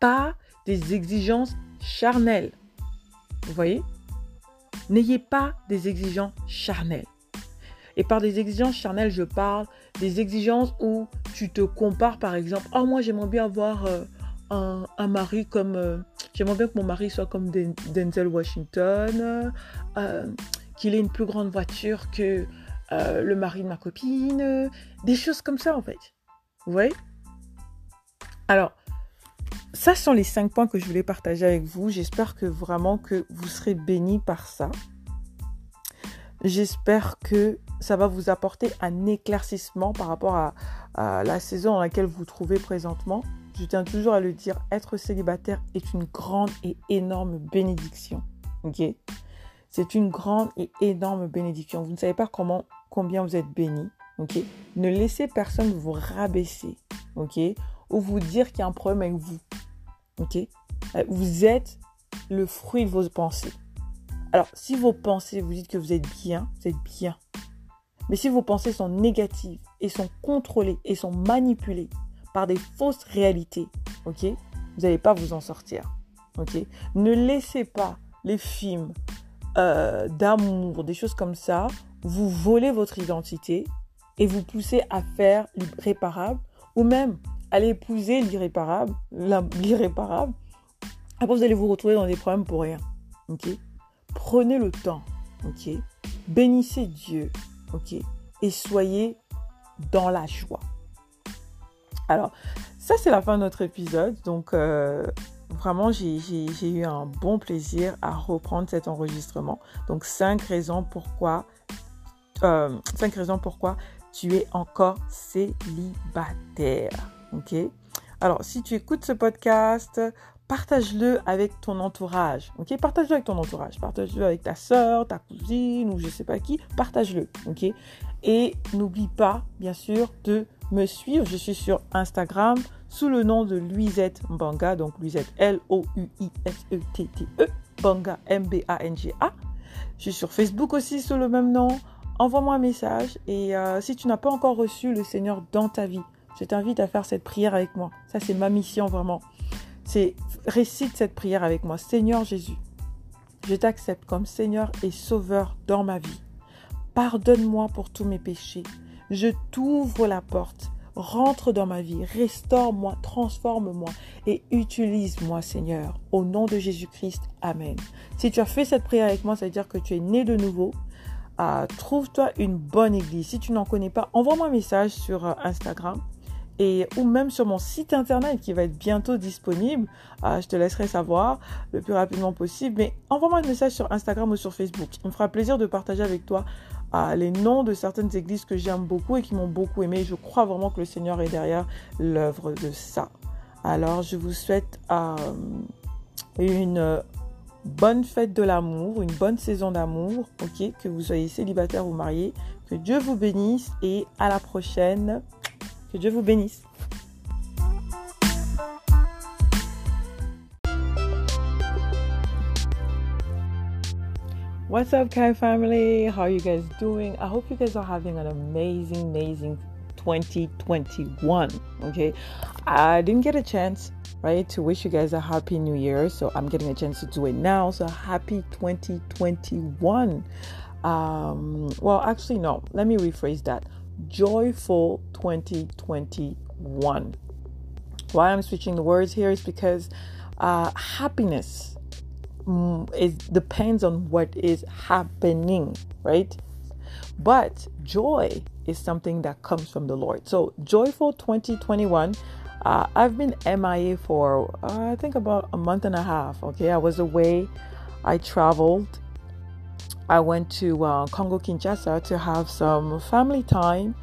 pas des exigences charnelles. Vous voyez? N'ayez pas des exigences charnelles. Et par des exigences charnelles, je parle des exigences où tu te compares, par exemple, oh moi j'aimerais bien avoir euh, un, mari comme, euh, j'aimerais bien que mon mari soit comme Denzel Washington, euh, qu'il ait une plus grande voiture que le mari de ma copine, des choses comme ça en fait. Vous voyez? Alors, ça sont les cinq points que je voulais partager avec vous. J'espère que vraiment que vous serez bénis par ça. J'espère que ça va vous apporter un éclaircissement par rapport à, la saison dans laquelle vous vous trouvez présentement. Je tiens toujours à le dire, être célibataire est une grande et énorme bénédiction. Ok? C'est une grande et énorme bénédiction. Vous ne savez pas combien vous êtes béni. Ok? Ne laissez personne vous rabaisser. Ok? Ou vous dire qu'il y a un problème avec vous. Ok? Vous êtes le fruit de vos pensées. Alors, si vos pensées vous dites que vous êtes bien, vous êtes bien. Mais si vos pensées sont négatives et sont contrôlées et sont manipulées par des fausses réalités, ok, vous n'allez pas vous en sortir. Ok, ne laissez pas les films euh, d'amour, des choses comme ça, vous voler votre identité et vous pousser à faire l'irréparable ou même aller épouser l'irréparable, l'irréparable. Après, vous allez vous retrouver dans des problèmes pour rien. Ok, prenez le temps. Ok, bénissez Dieu ok Et soyez dans la joie. Alors, ça c'est la fin de notre épisode. Donc, euh, vraiment, j'ai eu un bon plaisir à reprendre cet enregistrement. Donc, cinq raisons pourquoi, euh, cinq raisons pourquoi tu es encore célibataire. Ok Alors, si tu écoutes ce podcast, partage-le avec ton entourage. Ok, partage-le avec ton entourage. Partage-le avec ta soeur, ta cousine ou je sais pas qui. Partage-le. Ok? Et n'oublie pas, bien sûr, de me suivre. Je suis sur Instagram sous le nom de Luisette Mbanga. Donc Luisette L-O-U-I-S-E-T-T-E. Banga M-B-A-N-G-A. Je suis sur Facebook aussi sous le même nom. Envoie-moi un message. Et euh, si tu n'as pas encore reçu le Seigneur dans ta vie, je t'invite à faire cette prière avec moi. Ça, c'est ma mission vraiment. C'est récite cette prière avec moi. Seigneur Jésus, je t'accepte comme Seigneur et Sauveur dans ma vie. Pardonne-moi pour tous mes péchés. Je t'ouvre la porte. Rentre dans ma vie, restaure-moi, transforme-moi et utilise-moi, Seigneur. Au nom de Jésus-Christ, Amen. Si tu as fait cette prière avec moi, ça veut dire que tu es né de nouveau. Euh, trouve-toi une bonne église. Si tu n'en connais pas, envoie-moi un message sur euh, Instagram et ou même sur mon site internet qui va être bientôt disponible. Euh, je te laisserai savoir le plus rapidement possible. Mais envoie-moi un message sur Instagram ou sur Facebook. Il me fera plaisir de partager avec toi euh, les noms de certaines églises que j'aime beaucoup et qui m'ont beaucoup aimé. Je crois vraiment que le Seigneur est derrière l'œuvre de ça. Alors, je vous souhaite euh, une bonne fête de l'amour, une bonne saison d'amour, que vous soyez célibataire ou marié, que Dieu vous bénisse et à la prochaine. Que Dieu vous bénisse. What's up, Kai family? How are you guys doing? I hope you guys are having an amazing, amazing 2021. Okay, I didn't get a chance, right, to wish you guys a happy new year, so I'm getting a chance to do it now. So, happy 2021. Um, well, actually, no, let me rephrase that joyful 2021. Why I'm switching the words here is because uh, happiness mm, is depends on what is happening, right? But joy is something that comes from the Lord. So joyful 2021. Uh, I've been MIA for uh, I think about a month and a half. Okay, I was away. I traveled I went to uh, Congo Kinshasa to have some family time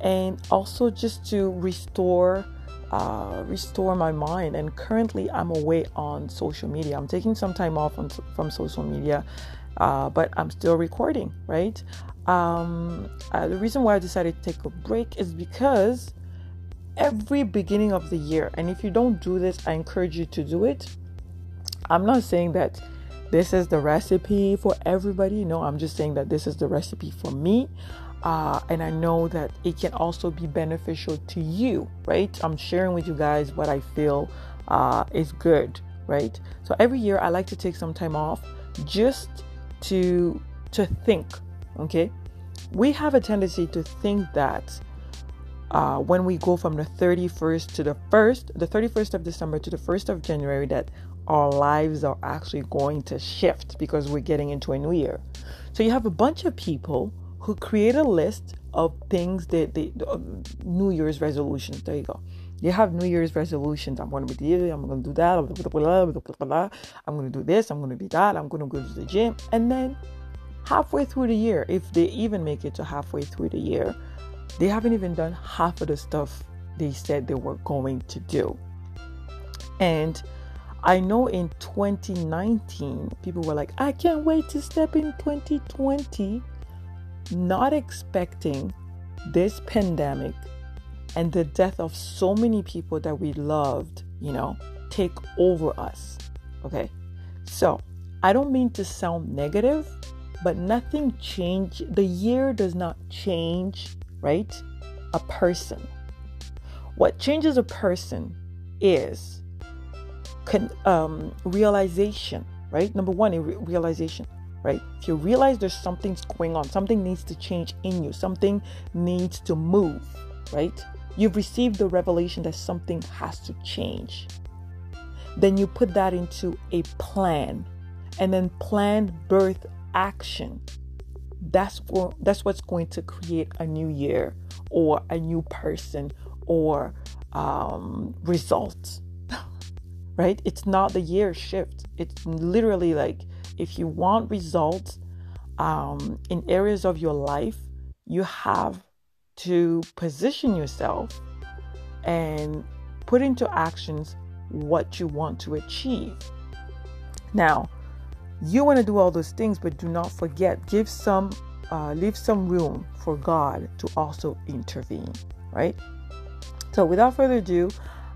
and also just to restore uh, restore my mind. And currently, I'm away on social media. I'm taking some time off on, from social media, uh, but I'm still recording, right? Um, uh, the reason why I decided to take a break is because every beginning of the year, and if you don't do this, I encourage you to do it. I'm not saying that this is the recipe for everybody. No, I'm just saying that this is the recipe for me. Uh, and I know that it can also be beneficial to you, right? I'm sharing with you guys what I feel uh, is good, right? So every year I like to take some time off just to to think. Okay, we have a tendency to think that uh, when we go from the 31st to the 1st, the 31st of December to the 1st of January, that our lives are actually going to shift because we're getting into a new year. So you have a bunch of people who create a list of things that they, uh, New Year's resolutions. There you go. You have New Year's resolutions. I'm going to be this, I'm going to do that, I'm going to do this, I'm going to be that, I'm going to go to the gym. And then halfway through the year, if they even make it to halfway through the year, they haven't even done half of the stuff they said they were going to do. And I know in 2019, people were like, I can't wait to step in 2020, not expecting this pandemic and the death of so many people that we loved, you know, take over us. Okay. So I don't mean to sound negative, but nothing changed. The year does not change, right? A person. What changes a person is con- um, realization, right? Number one, re- realization, right? If you realize there's something's going on, something needs to change in you, something needs to move, right? You've received the revelation that something has to change. Then you put that into a plan, and then plan, birth, action. That's what that's what's going to create a new year or a new person or um, results right? It's not the year shift. It's literally like if you want results um, in areas of your life, you have to position yourself and put into actions what you want to achieve. Now, you want to do all those things, but do not forget, give some, uh, leave some room for God to also intervene, right? So, without further ado,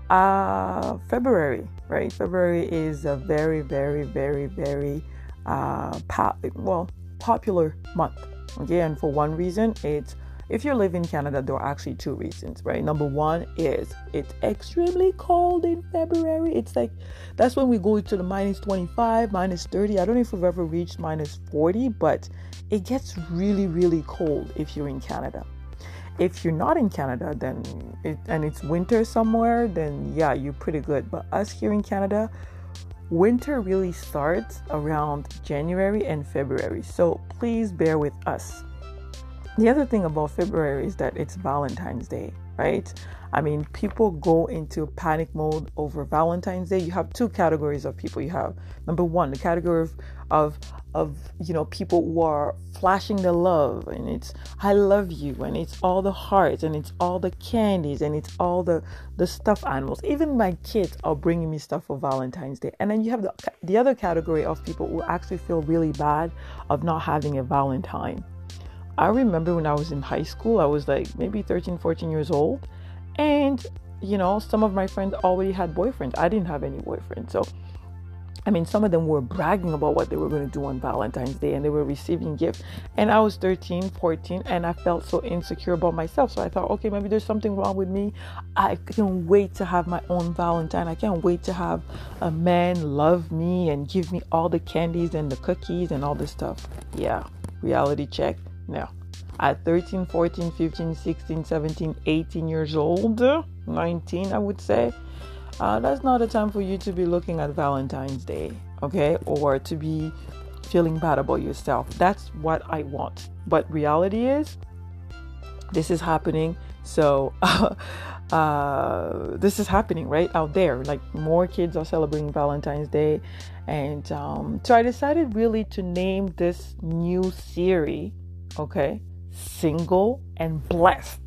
uh, February, right? February is a very, very, very, very uh, po- well popular month. Okay, and for one reason, it's if you live in Canada, there are actually two reasons, right? Number one is it's extremely cold in February. It's like that's when we go to the minus 25, minus 30. I don't know if we've ever reached minus 40, but it gets really, really cold if you're in Canada. If you're not in Canada, then it, and it's winter somewhere, then yeah, you're pretty good. But us here in Canada, winter really starts around January and February. So please bear with us. The other thing about February is that it's Valentine's Day, right? I mean, people go into panic mode over Valentine's Day. You have two categories of people. You have number one, the category of, of of you know people who are flashing the love and it's i love you and it's all the hearts and it's all the candies and it's all the the stuffed animals. Even my kids are bringing me stuff for valentine's day. And then you have the, the other category of people who actually feel really bad of not having a valentine. I remember when i was in high school i was like maybe 13 14 years old and you know some of my friends already had boyfriends. I didn't have any boyfriends so I mean, some of them were bragging about what they were going to do on Valentine's Day and they were receiving gifts. And I was 13, 14, and I felt so insecure about myself. So I thought, okay, maybe there's something wrong with me. I can't wait to have my own Valentine. I can't wait to have a man love me and give me all the candies and the cookies and all this stuff. Yeah, reality check. No. At 13, 14, 15, 16, 17, 18 years old, 19, I would say uh, that's not a time for you to be looking at Valentine's Day, okay? Or to be feeling bad about yourself. That's what I want. But reality is, this is happening. So, uh, this is happening right out there. Like more kids are celebrating Valentine's Day, and um, so I decided really to name this new series, okay, "Single and Blessed."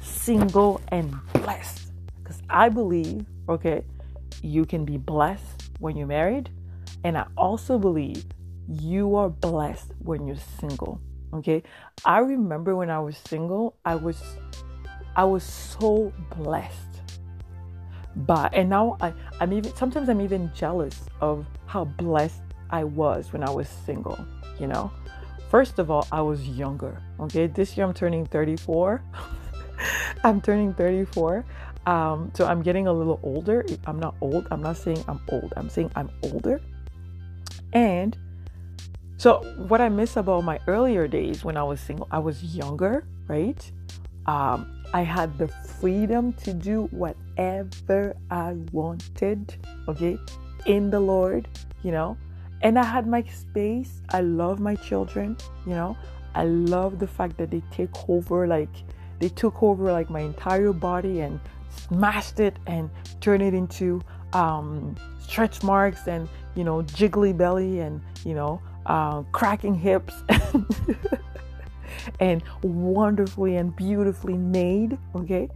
Single and blessed, because I believe, okay, you can be blessed when you're married, and I also believe you are blessed when you're single. Okay, I remember when I was single, I was I was so blessed. But and now I, I'm even sometimes I'm even jealous of how blessed I was when I was single, you know. First of all, I was younger. Okay, this year I'm turning 34. I'm turning 34. Um, so I'm getting a little older. I'm not old. I'm not saying I'm old. I'm saying I'm older. And so, what I miss about my earlier days when I was single, I was younger, right? Um, I had the freedom to do whatever I wanted, okay, in the Lord, you know, and I had my space. I love my children, you know, I love the fact that they take over, like, they took over like my entire body and smashed it and turned it into um, stretch marks and, you know, jiggly belly and, you know, uh, cracking hips and wonderfully and beautifully made. Okay.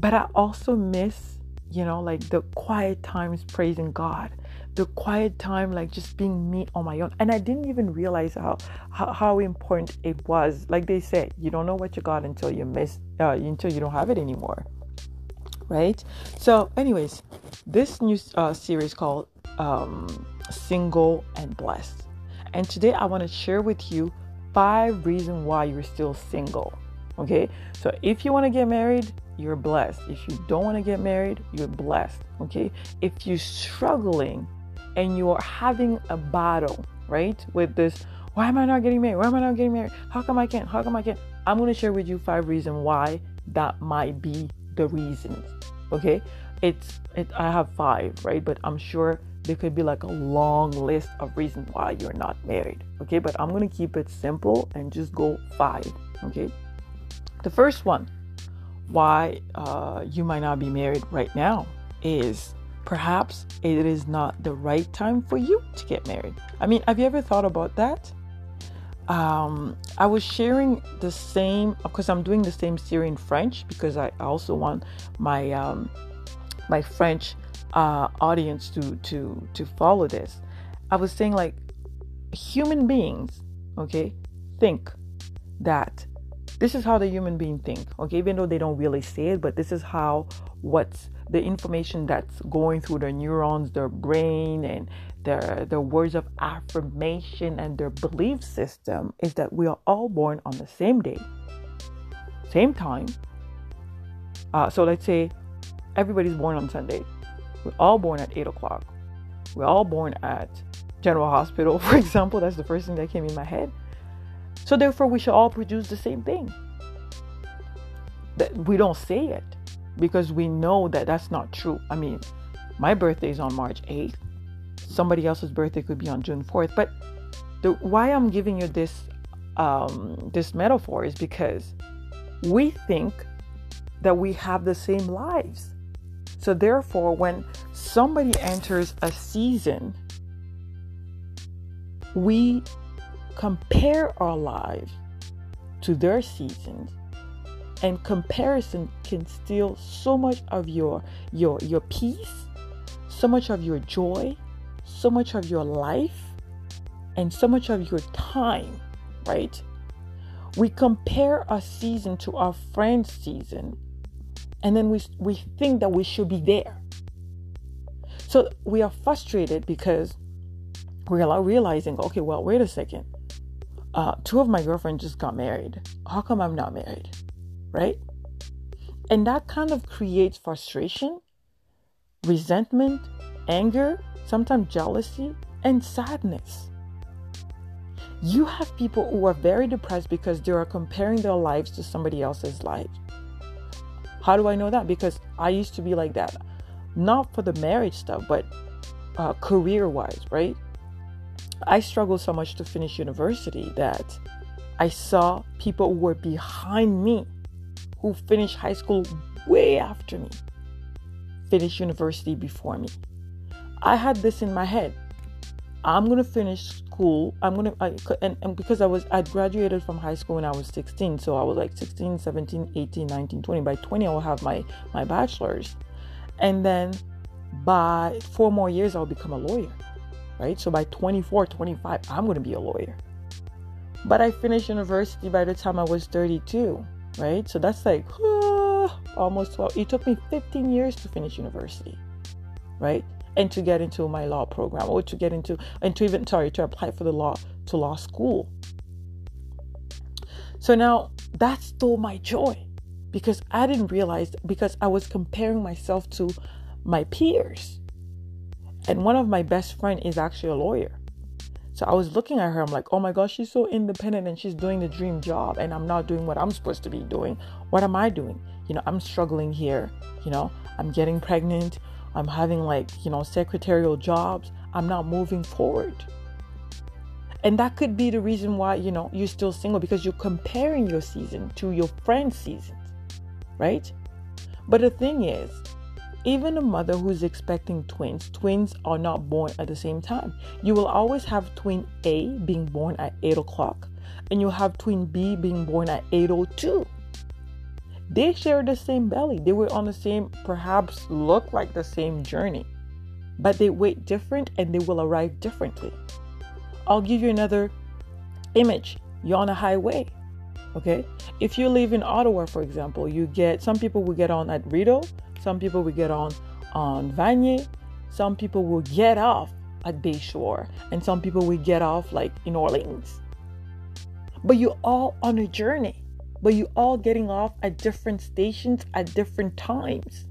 But I also miss, you know, like the quiet times praising God, the quiet time, like just being me on my own. And I didn't even realize how, how, how important it was. Like they said, you don't know what you got until you miss, uh, until you don't have it anymore. Right. So, anyways, this new uh, series called um, Single and Blessed and today I want to share with you five reasons why you're still single. Okay, so if you want to get married, you're blessed. If you don't want to get married, you're blessed. Okay, if you're struggling and you are having a battle, right, with this, why am I not getting married? Why am I not getting married? How come I can't? How come I can't? I'm going to share with you five reasons why that might be the reasons. Okay, it's it, I have five, right, but I'm sure there could be like a long list of reasons why you're not married. Okay, but I'm gonna keep it simple and just go five. Okay, the first one why uh, you might not be married right now is perhaps it is not the right time for you to get married. I mean, have you ever thought about that? Um, I was sharing the same because I'm doing the same series in French because I also want my um, my French uh, audience to to to follow this. I was saying like human beings, okay, think that this is how the human being think, okay, even though they don't really say it, but this is how what's the information that's going through their neurons, their brain, and their their words of affirmation and their belief system is that we are all born on the same day, same time. Uh, so let's say everybody's born on Sunday. We're all born at 8 o'clock. We're all born at General Hospital, for example. That's the first thing that came in my head. So, therefore, we should all produce the same thing. That we don't say it because we know that that's not true. I mean, my birthday is on March 8th. Somebody else's birthday could be on June 4th. But the, why I'm giving you this um, this metaphor is because we think that we have the same lives. So, therefore, when somebody enters a season, we compare our lives to their seasons and comparison can steal so much of your your your peace so much of your joy so much of your life and so much of your time right we compare our season to our friend's season and then we we think that we should be there. So we are frustrated because we're realizing, okay, well, wait a second. Uh, two of my girlfriends just got married. How come I'm not married? Right? And that kind of creates frustration, resentment, anger, sometimes jealousy, and sadness. You have people who are very depressed because they are comparing their lives to somebody else's life. How do I know that? Because I used to be like that. Not for the marriage stuff, but uh, career wise, right? I struggled so much to finish university that I saw people who were behind me who finished high school way after me finished university before me. I had this in my head. I'm gonna finish school. I'm gonna I, and, and because I was I graduated from high school when I was 16, so I was like 16, 17, 18, 19, 20. By 20, I will have my my bachelor's, and then by four more years, I'll become a lawyer, right? So by 24, 25, I'm gonna be a lawyer. But I finished university by the time I was 32, right? So that's like almost 12. It took me 15 years to finish university, right? And to get into my law program or to get into and to even sorry to apply for the law to law school. So now that stole my joy because i didn't realize because i was comparing myself to my peers. And one of my best friend is actually a lawyer. So i was looking at her i'm like oh my gosh she's so independent and she's doing the dream job and i'm not doing what i'm supposed to be doing. What am i doing? You know i'm struggling here you know i'm getting pregnant I'm having like, you know, secretarial jobs. I'm not moving forward. And that could be the reason why, you know, you're still single because you're comparing your season to your friend's seasons, right? But the thing is, even a mother who's expecting twins, twins are not born at the same time. You will always have twin A being born at 8 o'clock, and you'll have twin B being born at 8.02. They shared the same belly. They were on the same, perhaps look like the same journey, but they wait different and they will arrive differently. I'll give you another image. You're on a highway. Okay. If you live in Ottawa, for example, you get some people will get on at Rideau, some people will get on on Vanier, some people will get off at Bayshore, and some people will get off like in Orleans. But you're all on a journey but you all getting off at different stations at different times.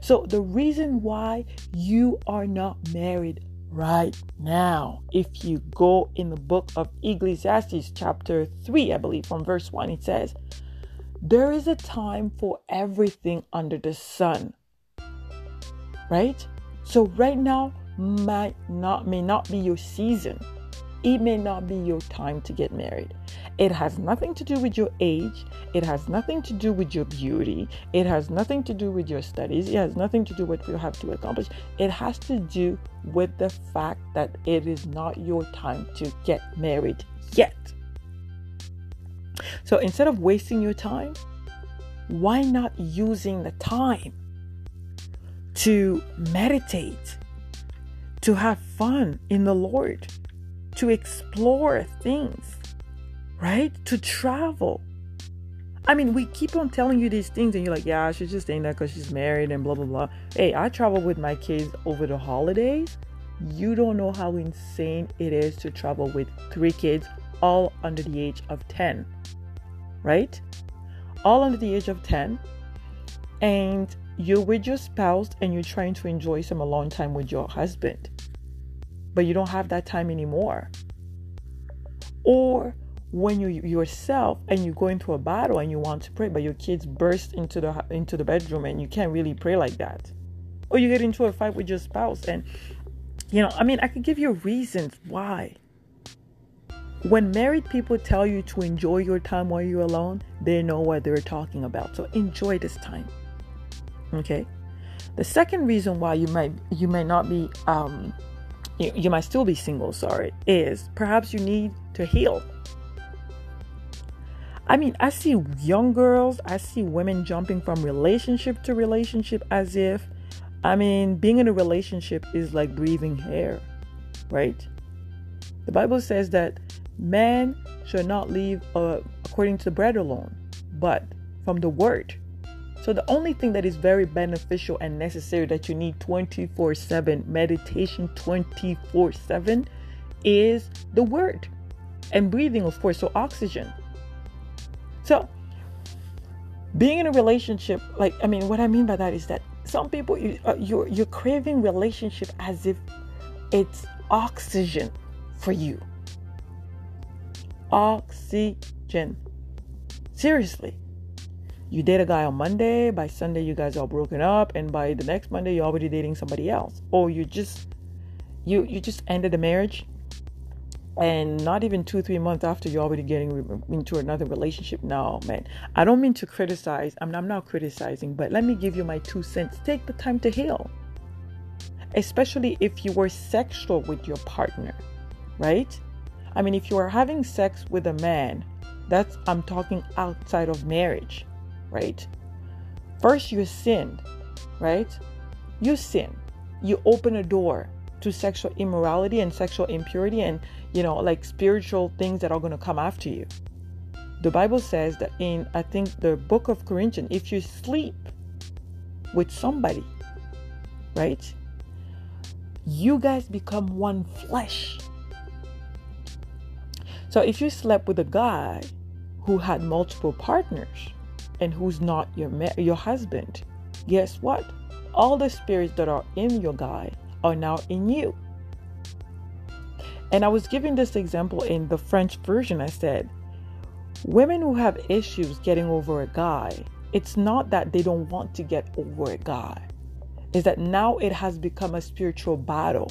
So the reason why you are not married right now, if you go in the book of Ecclesiastes, chapter 3, I believe, from verse 1, it says, There is a time for everything under the sun. Right? So right now might not may not be your season it may not be your time to get married. It has nothing to do with your age. It has nothing to do with your beauty. It has nothing to do with your studies. It has nothing to do with what you have to accomplish. It has to do with the fact that it is not your time to get married yet. So instead of wasting your time, why not using the time to meditate, to have fun in the Lord? To explore things, right? To travel. I mean, we keep on telling you these things, and you're like, yeah, she's just saying that because she's married and blah, blah, blah. Hey, I travel with my kids over the holidays. You don't know how insane it is to travel with three kids, all under the age of 10, right? All under the age of 10. And you're with your spouse and you're trying to enjoy some alone time with your husband but you don't have that time anymore. Or when you yourself and you go into a battle and you want to pray, but your kids burst into the into the bedroom and you can't really pray like that. Or you get into a fight with your spouse and you know, I mean, I could give you reasons why. When married people tell you to enjoy your time while you're alone, they know what they're talking about. So enjoy this time. Okay? The second reason why you might you may not be um you, you might still be single, sorry, is perhaps you need to heal. I mean, I see young girls, I see women jumping from relationship to relationship as if, I mean, being in a relationship is like breathing air, right? The Bible says that man should not live uh, according to bread alone, but from the word. So, the only thing that is very beneficial and necessary that you need 24 7, meditation 24 7, is the word and breathing, of course. So, oxygen. So, being in a relationship, like, I mean, what I mean by that is that some people, you, uh, you're, you're craving relationship as if it's oxygen for you. Oxygen. Seriously you date a guy on Monday, by Sunday you guys are broken up, and by the next Monday you're already dating somebody else. Or you just you you just ended a marriage and not even two three months after you're already getting into another relationship. No man. I don't mean to criticize I'm, I'm not criticizing but let me give you my two cents. Take the time to heal. Especially if you were sexual with your partner right? I mean if you are having sex with a man that's i'm talking outside of marriage right? First you sin, right? You sin. You open a door to sexual immorality and sexual impurity and you know like spiritual things that are going to come after you. The bible says that in i think the book of corinthians if you sleep with somebody right you guys become one flesh. So if you slept with a guy who had multiple partners and who's not your ma- your husband guess what all the spirits that are in your guy are now in you. And I was giving this example in the French version. I said, women who have issues getting over a guy, it's not that they don't want to get over a guy, is that now it has become a spiritual battle.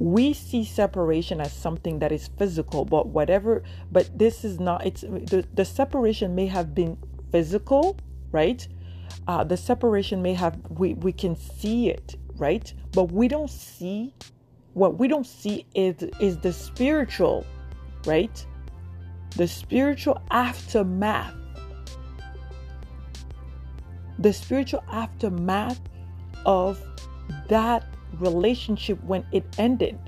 We see separation as something that is physical, but whatever, but this is not, it's the, the separation may have been physical, right? Uh, the separation may have, we, we can see it right? But we don't see what we don't see is is the spiritual, right? The spiritual aftermath. The spiritual aftermath of that relationship when it ended.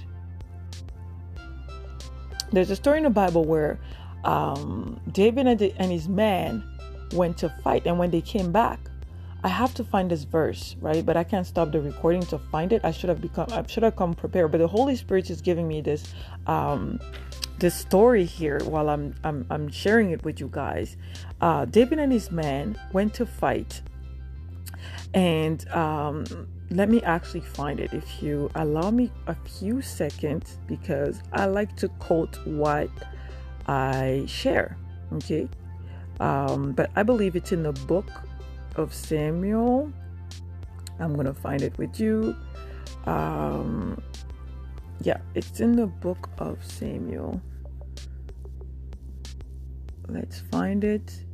There's a story in the Bible where um, David and his man went to fight, and when they came back, I have to find this verse, right? But I can't stop the recording to find it. I should have become I should have come prepared. But the Holy Spirit is giving me this um this story here while I'm I'm I'm sharing it with you guys. Uh David and his men went to fight. And um let me actually find it if you allow me a few seconds because I like to quote what I share. Okay. Um, but I believe it's in the book of Samuel. I'm going to find it with you. Um, yeah, it's in the book of Samuel. Let's find it.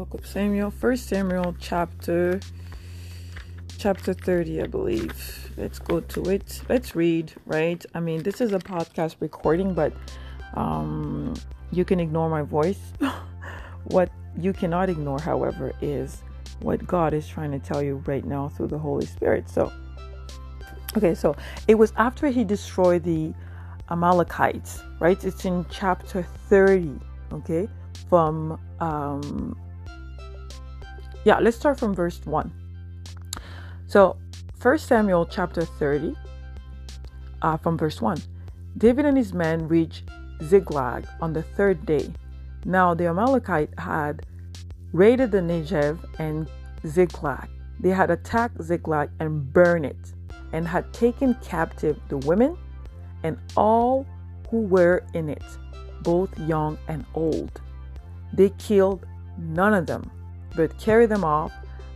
book of Samuel, First Samuel chapter chapter 30, I believe. Let's go to it. Let's read, right? I mean, this is a podcast recording, but um, you can ignore my voice. what you cannot ignore, however, is what God is trying to tell you right now through the Holy Spirit. So, okay, so it was after he destroyed the Amalekites, right? It's in chapter 30, okay? From, um, yeah, let's start from verse 1. So, First Samuel chapter 30, uh, from verse 1. David and his men reached Ziklag on the third day. Now the Amalekite had raided the Negev and Ziklag. They had attacked Ziklag and burned it, and had taken captive the women and all who were in it, both young and old. They killed none of them, but carried them off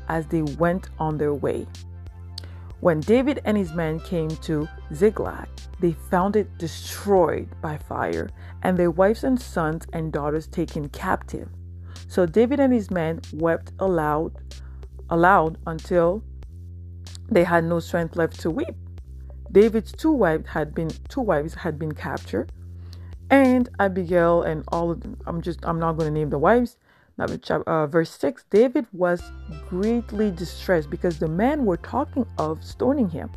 as they went on their way. When David and his men came to Ziklag, they found it destroyed by fire, and their wives and sons and daughters taken captive. So David and his men wept aloud, aloud until they had no strength left to weep. David's two wives had been two wives had been captured, and Abigail and all of them. I'm just I'm not going to name the wives. Now, uh, verse 6 David was greatly distressed because the men were talking of stoning him.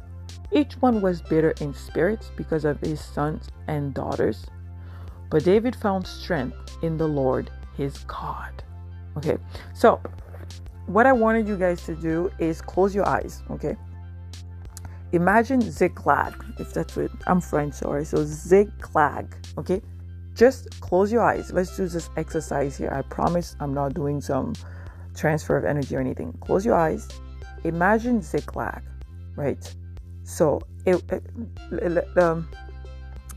Each one was bitter in spirits because of his sons and daughters. But David found strength in the Lord his God. Okay, so what I wanted you guys to do is close your eyes. Okay, imagine Ziklag, if that's what I'm French, sorry. So Ziklag. Okay, just close your eyes. Let's do this exercise here. I promise I'm not doing some transfer of energy or anything. Close your eyes. Imagine Ziklag, right? So it, it, um,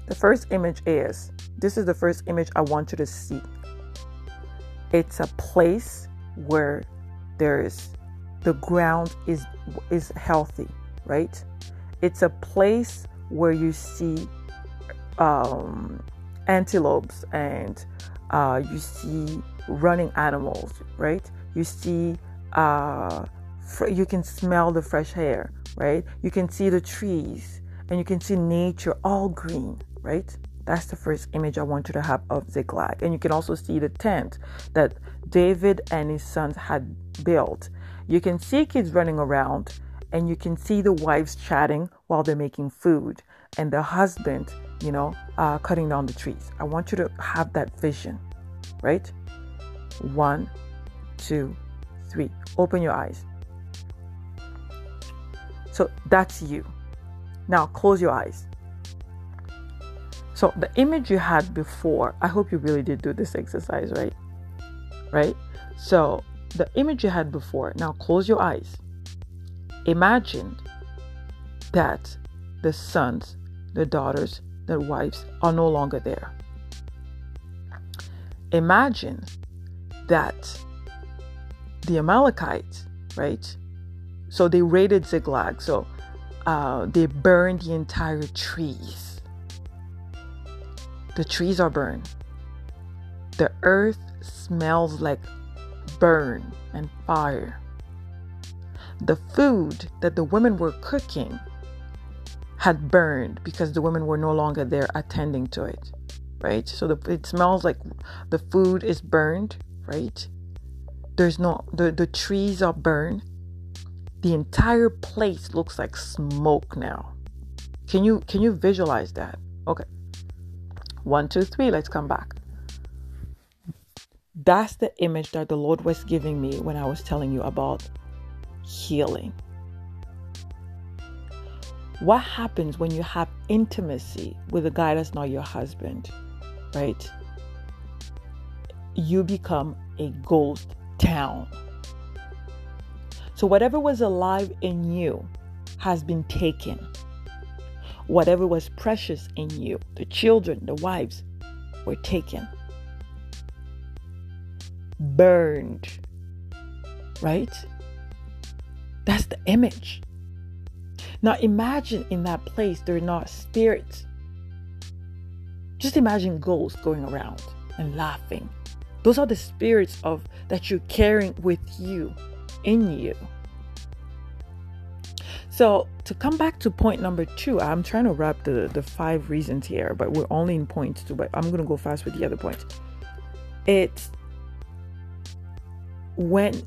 the first image is this is the first image I want you to see. It's a place where there is the ground is is healthy, right? It's a place where you see um, antelopes and uh, you see running animals, right? You see, uh, fr- you can smell the fresh air, right? You can see the trees and you can see nature all green, right? That's the first image I want you to have of Ziklag. And you can also see the tent that David and his sons had built. You can see kids running around and you can see the wives chatting while they're making food and the husband, you know, uh, cutting down the trees. I want you to have that vision, right? One, two, three. Open your eyes. So that's you. Now close your eyes. So the image you had before, I hope you really did do this exercise, right? Right? So the image you had before, now close your eyes. Imagine that the sons, the daughters, the wives are no longer there. Imagine that the Amalekites, right? So they raided Ziklag. So uh, they burned the entire trees. The trees are burned. The earth smells like burn and fire. The food that the women were cooking had burned because the women were no longer there attending to it, right? So the, it smells like the food is burned, right? There's no the, the trees are burned. The entire place looks like smoke now. Can you can you visualize that? Okay. One, two, three, let's come back. That's the image that the Lord was giving me when I was telling you about healing. What happens when you have intimacy with a guy that's not your husband, right? You become a ghost town. So, whatever was alive in you has been taken. Whatever was precious in you, the children, the wives, were taken, burned, right? That's the image. Now imagine in that place there are not spirits. Just imagine ghosts going around and laughing. Those are the spirits of that you're carrying with you, in you. So to come back to point number two, I'm trying to wrap the, the five reasons here, but we're only in point two, but I'm gonna go fast with the other point. It's when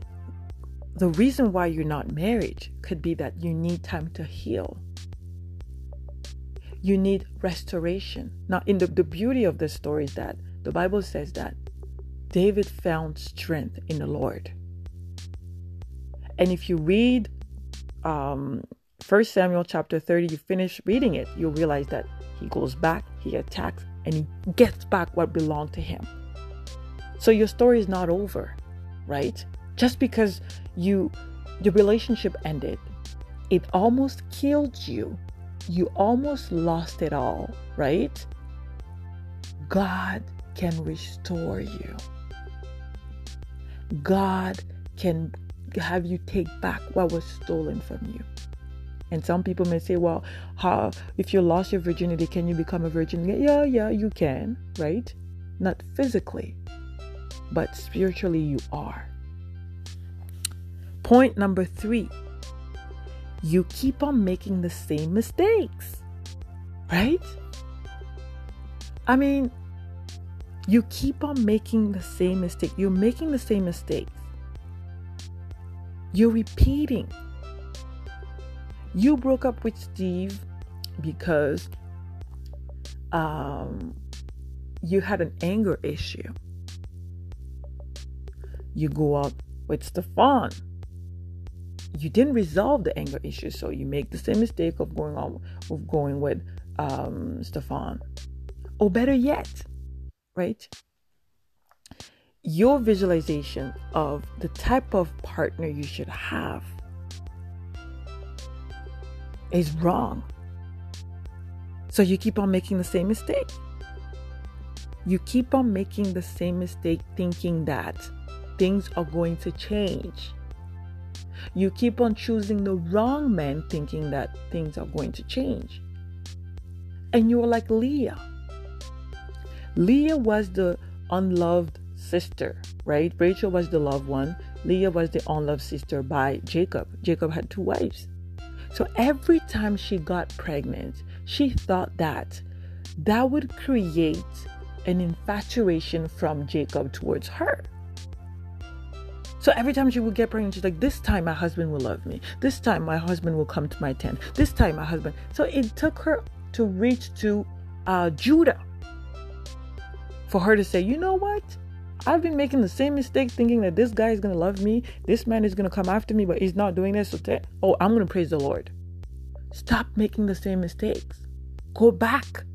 the reason why you're not married could be that you need time to heal. You need restoration. Now, in the, the beauty of the story is that the Bible says that David found strength in the Lord. And if you read um, 1 Samuel chapter 30, you finish reading it, you'll realize that he goes back, he attacks, and he gets back what belonged to him. So your story is not over, right? Just because you the relationship ended it almost killed you. You almost lost it all right? God can restore you. God can have you take back what was stolen from you. And some people may say well how if you lost your virginity can you become a virgin yeah yeah you can right? Not physically but spiritually you are Point number three you keep on making the same mistakes, right? I mean, you keep on making the same mistake. You're making the same mistakes. You're repeating. You broke up with Steve because um, you had an anger issue. You go out with Stefan you didn't resolve the anger issue, so you make the same mistake of going on of going with um, Stefan, or better yet, right? Your visualization of the type of partner you should have is wrong. So you keep on making the same mistake. You keep on making the same mistake thinking that things are going to change You keep on choosing the wrong men thinking that things are going to change. And you're like Leah. Leah was the unloved sister, right? Rachel was the loved one. Leah was the unloved sister by Jacob. Jacob had two wives. So every time she got pregnant, she thought that that would create an infatuation from Jacob towards her. So every time she would get pregnant, she's like, This time my husband will love me. This time my husband will come to my tent. This time my husband. So it took her to reach to uh, Judah for her to say, You know what? I've been making the same mistake thinking that this guy is going to love me. This man is going to come after me, but he's not doing this. So, t- oh, I'm going to praise the Lord. Stop making the same mistakes. Go back.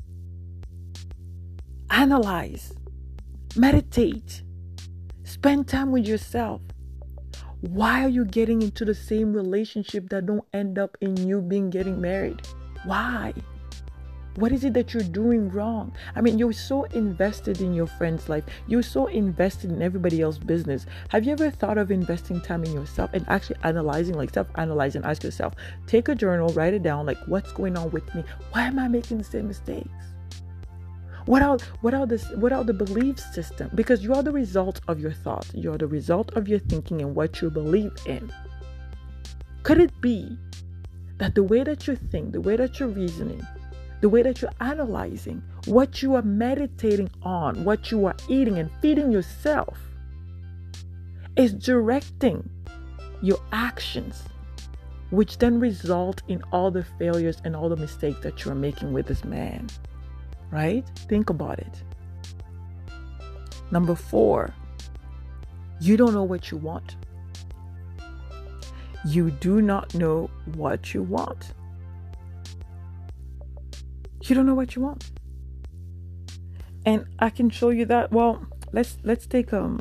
Analyze. Meditate. Spend time with yourself. Why are you getting into the same relationship that don't end up in you being getting married? Why? What is it that you're doing wrong? I mean, you're so invested in your friend's life. You're so invested in everybody else's business. Have you ever thought of investing time in yourself and actually analyzing, like self analyzing? Ask yourself, take a journal, write it down, like what's going on with me? Why am I making the same mistakes? What are what are the what are the belief system? Because you are the result of your thoughts. You are the result of your thinking and what you believe in. Could it be that the way that you think, the way that you're reasoning, the way that you're analyzing, what you are meditating on, what you are eating and feeding yourself is directing your actions, which then result in all the failures and all the mistakes that you are making with this man. Right? Think about it. Number four, you don't know what you want. You do not know what you want. You don't know what you want. And I can show you that. Well, let's let's take um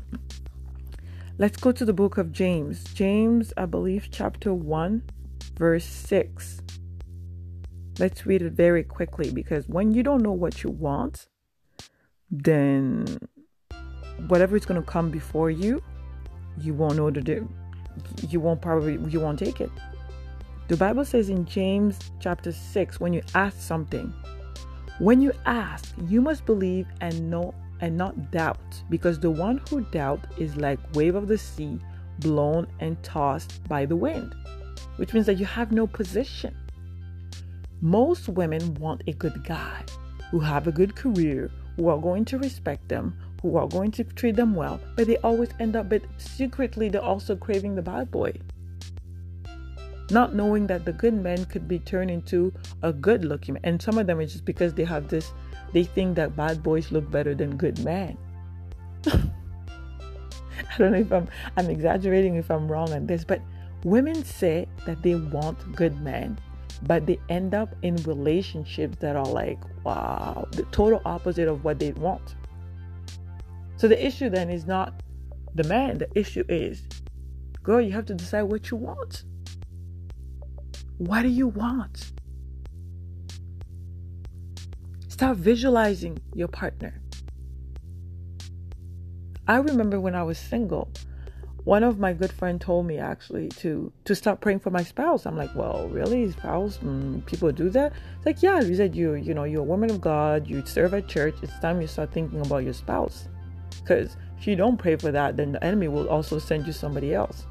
let's go to the book of James. James, I believe chapter 1 verse 6. Let's read it very quickly because when you don't know what you want, then whatever is going to come before you, you won't know to do. You won't probably you won't take it. The Bible says in James chapter 6 when you ask something, when you ask, you must believe and know and not doubt, because the one who doubt is like wave of the sea blown and tossed by the wind, which means that you have no position. Most women want a good guy who have a good career, who are going to respect them, who are going to treat them well, but they always end up but secretly they're also craving the bad boy not knowing that the good men could be turned into a good looking man. And some of them is just because they have this, they think that bad boys look better than good men. I don't know if I'm I'm exaggerating if I'm wrong on this, but women say that they want good men, but they end up in relationships that are like, wow, the total opposite of what they want. So the issue then is not the man, the issue is, girl, you have to decide what you want. What do you want? Start visualizing your partner. I remember when I was single, one of my good friend told me actually to to start praying for my spouse. I'm like, well, really, spouse? Mm, people do that? It's like, yeah. He said, you you know, you're a woman of God. You serve at church. It's time you start thinking about your spouse, because if you don't pray for that, then the enemy will also send you somebody else.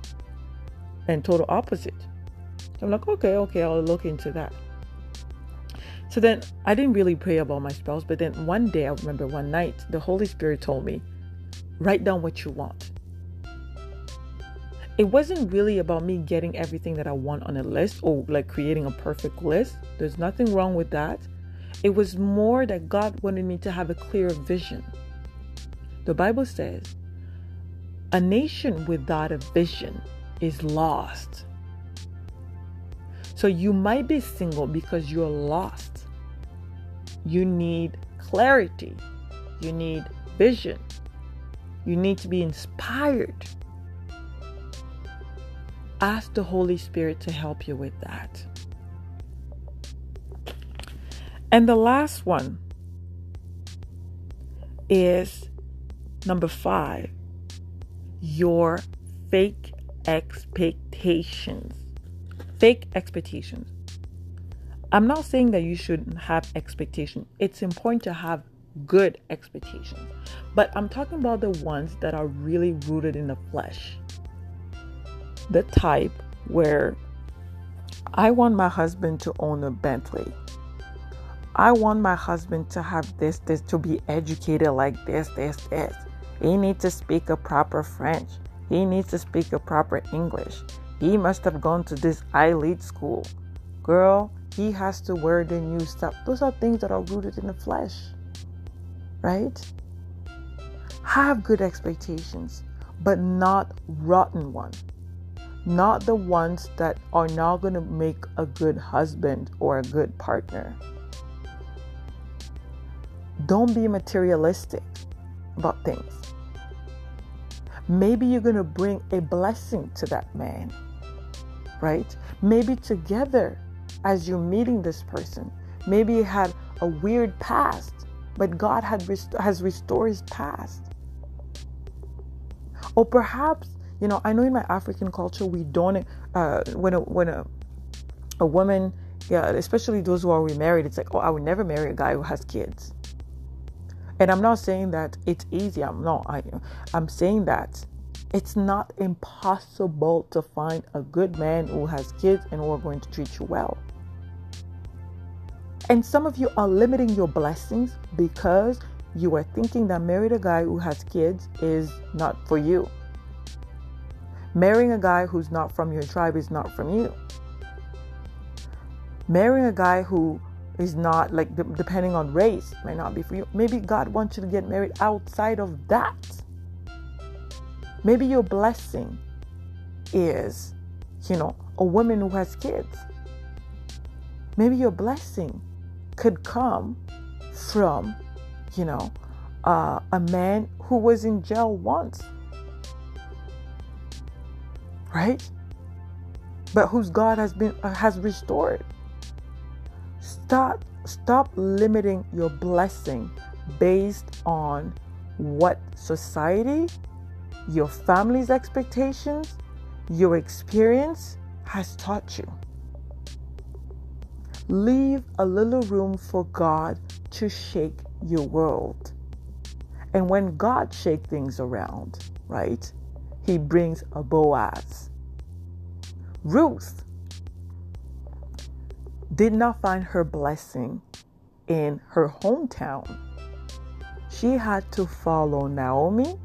And total opposite. I'm like, okay, okay, I'll look into that. So then I didn't really pray about my spouse, but then one day I remember one night the Holy Spirit told me, write down what you want. It wasn't really about me getting everything that I want on a list or like creating a perfect list. There's nothing wrong with that. It was more that God wanted me to have a clear vision. The Bible says, a nation without a vision is lost. So you might be single because you're lost. You need clarity. You need vision. You need to be inspired. Ask the Holy Spirit to help you with that. And the last one is number five your fake expectations. Fake expectations. I'm not saying that you shouldn't have expectations. It's important to have good expectations. But I'm talking about the ones that are really rooted in the flesh. The type where I want my husband to own a Bentley. I want my husband to have this, this, to be educated like this, this, this. He needs to speak a proper French. He needs to speak a proper English. He must have gone to this elite school. Girl, he has to wear the new stuff. Those are things that are rooted in the flesh right? Have good expectations, but not rotten ones. Not the ones that are not going to make a good husband or a good partner. Don't be materialistic about things. Maybe you're going to bring a blessing to that man, right? Maybe together as you're meeting this person, maybe you had a weird past but God had rest- has restored his past. Or perhaps, you know, I know in my African culture we don't uh, when a when a a woman, yeah, especially those who are remarried, it's like, oh, I would never marry a guy who has kids. And I'm not saying that it's easy. I'm not. I, I'm saying that it's not impossible to find a good man who has kids and who are going to treat you well. And some of you are limiting your blessings because you are thinking that marrying a guy who has kids is not for you. Marrying a guy who's not from your tribe is not from you. Marrying a guy who is not like depending on race might not be for you. Maybe God wants you to get married outside of that. Maybe your blessing is, you know, a woman who has kids. Maybe your blessing could come from, you know, uh, a man who was in jail once, right? But whose God has been uh, has restored. Stop stop limiting your blessing based on what society, your family's expectations, your experience has taught you. Leave a little room for God to shake your world. And when God shakes things around, right, he brings a Boaz. Ruth did not find her blessing in her hometown. She had to follow Naomi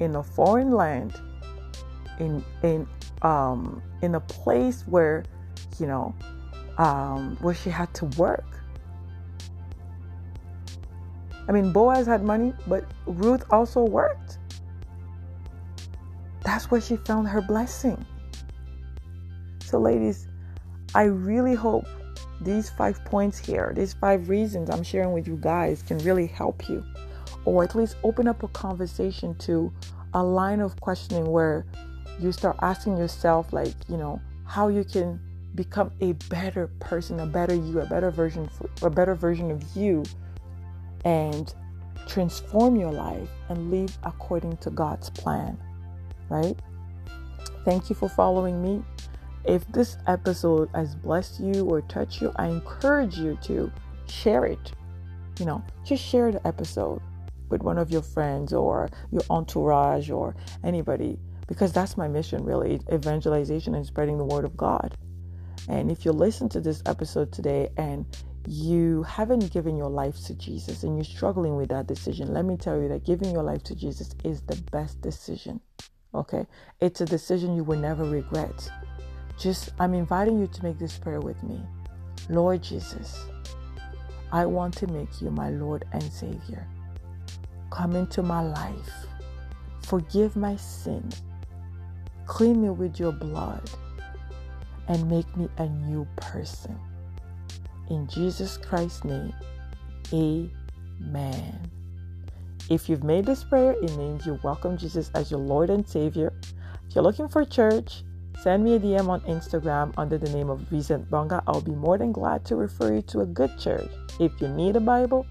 in a foreign land, in in um in a place where, you know, um, where she had to work. I mean, Boaz had money, but Ruth also worked. That's where she found her blessing. So, ladies, I really hope these five points here, these five reasons I'm sharing with you guys, can really help you, or at least open up a conversation to a line of questioning where you start asking yourself, like, you know, how you can become a better person, a better you, a better version, a better version of you, and transform your life and live according to God's plan. Right? Thank you for following me. If this episode has blessed you or touched you, I encourage you to share it. You know, just share the episode with one of your friends or your entourage or anybody because that's my mission really evangelization and spreading the word of God. And if you listen to this episode today and you haven't given your life to Jesus and you're struggling with that decision, let me tell you that giving your life to Jesus is the best decision. Okay? It's a decision you will never regret. Just, I'm inviting you to make this prayer with me. Lord Jesus, I want to make you my Lord and Savior. Come into my life. Forgive my sin. Clean me with your blood and make me a new person. In Jesus Christ's name, amen. If you've made this prayer, it means you welcome Jesus as your Lord and Savior. If you're looking for church, send me a DM on Instagram under the name of Vicent Bonga. I'll be more than glad to refer you to a good church. If you need a Bible,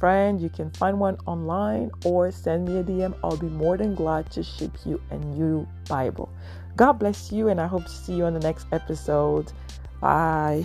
friend. You can find one online or send me a DM. I'll be more than glad to ship you a new Bible. God bless you, and I hope to see you on the next episode. Bye.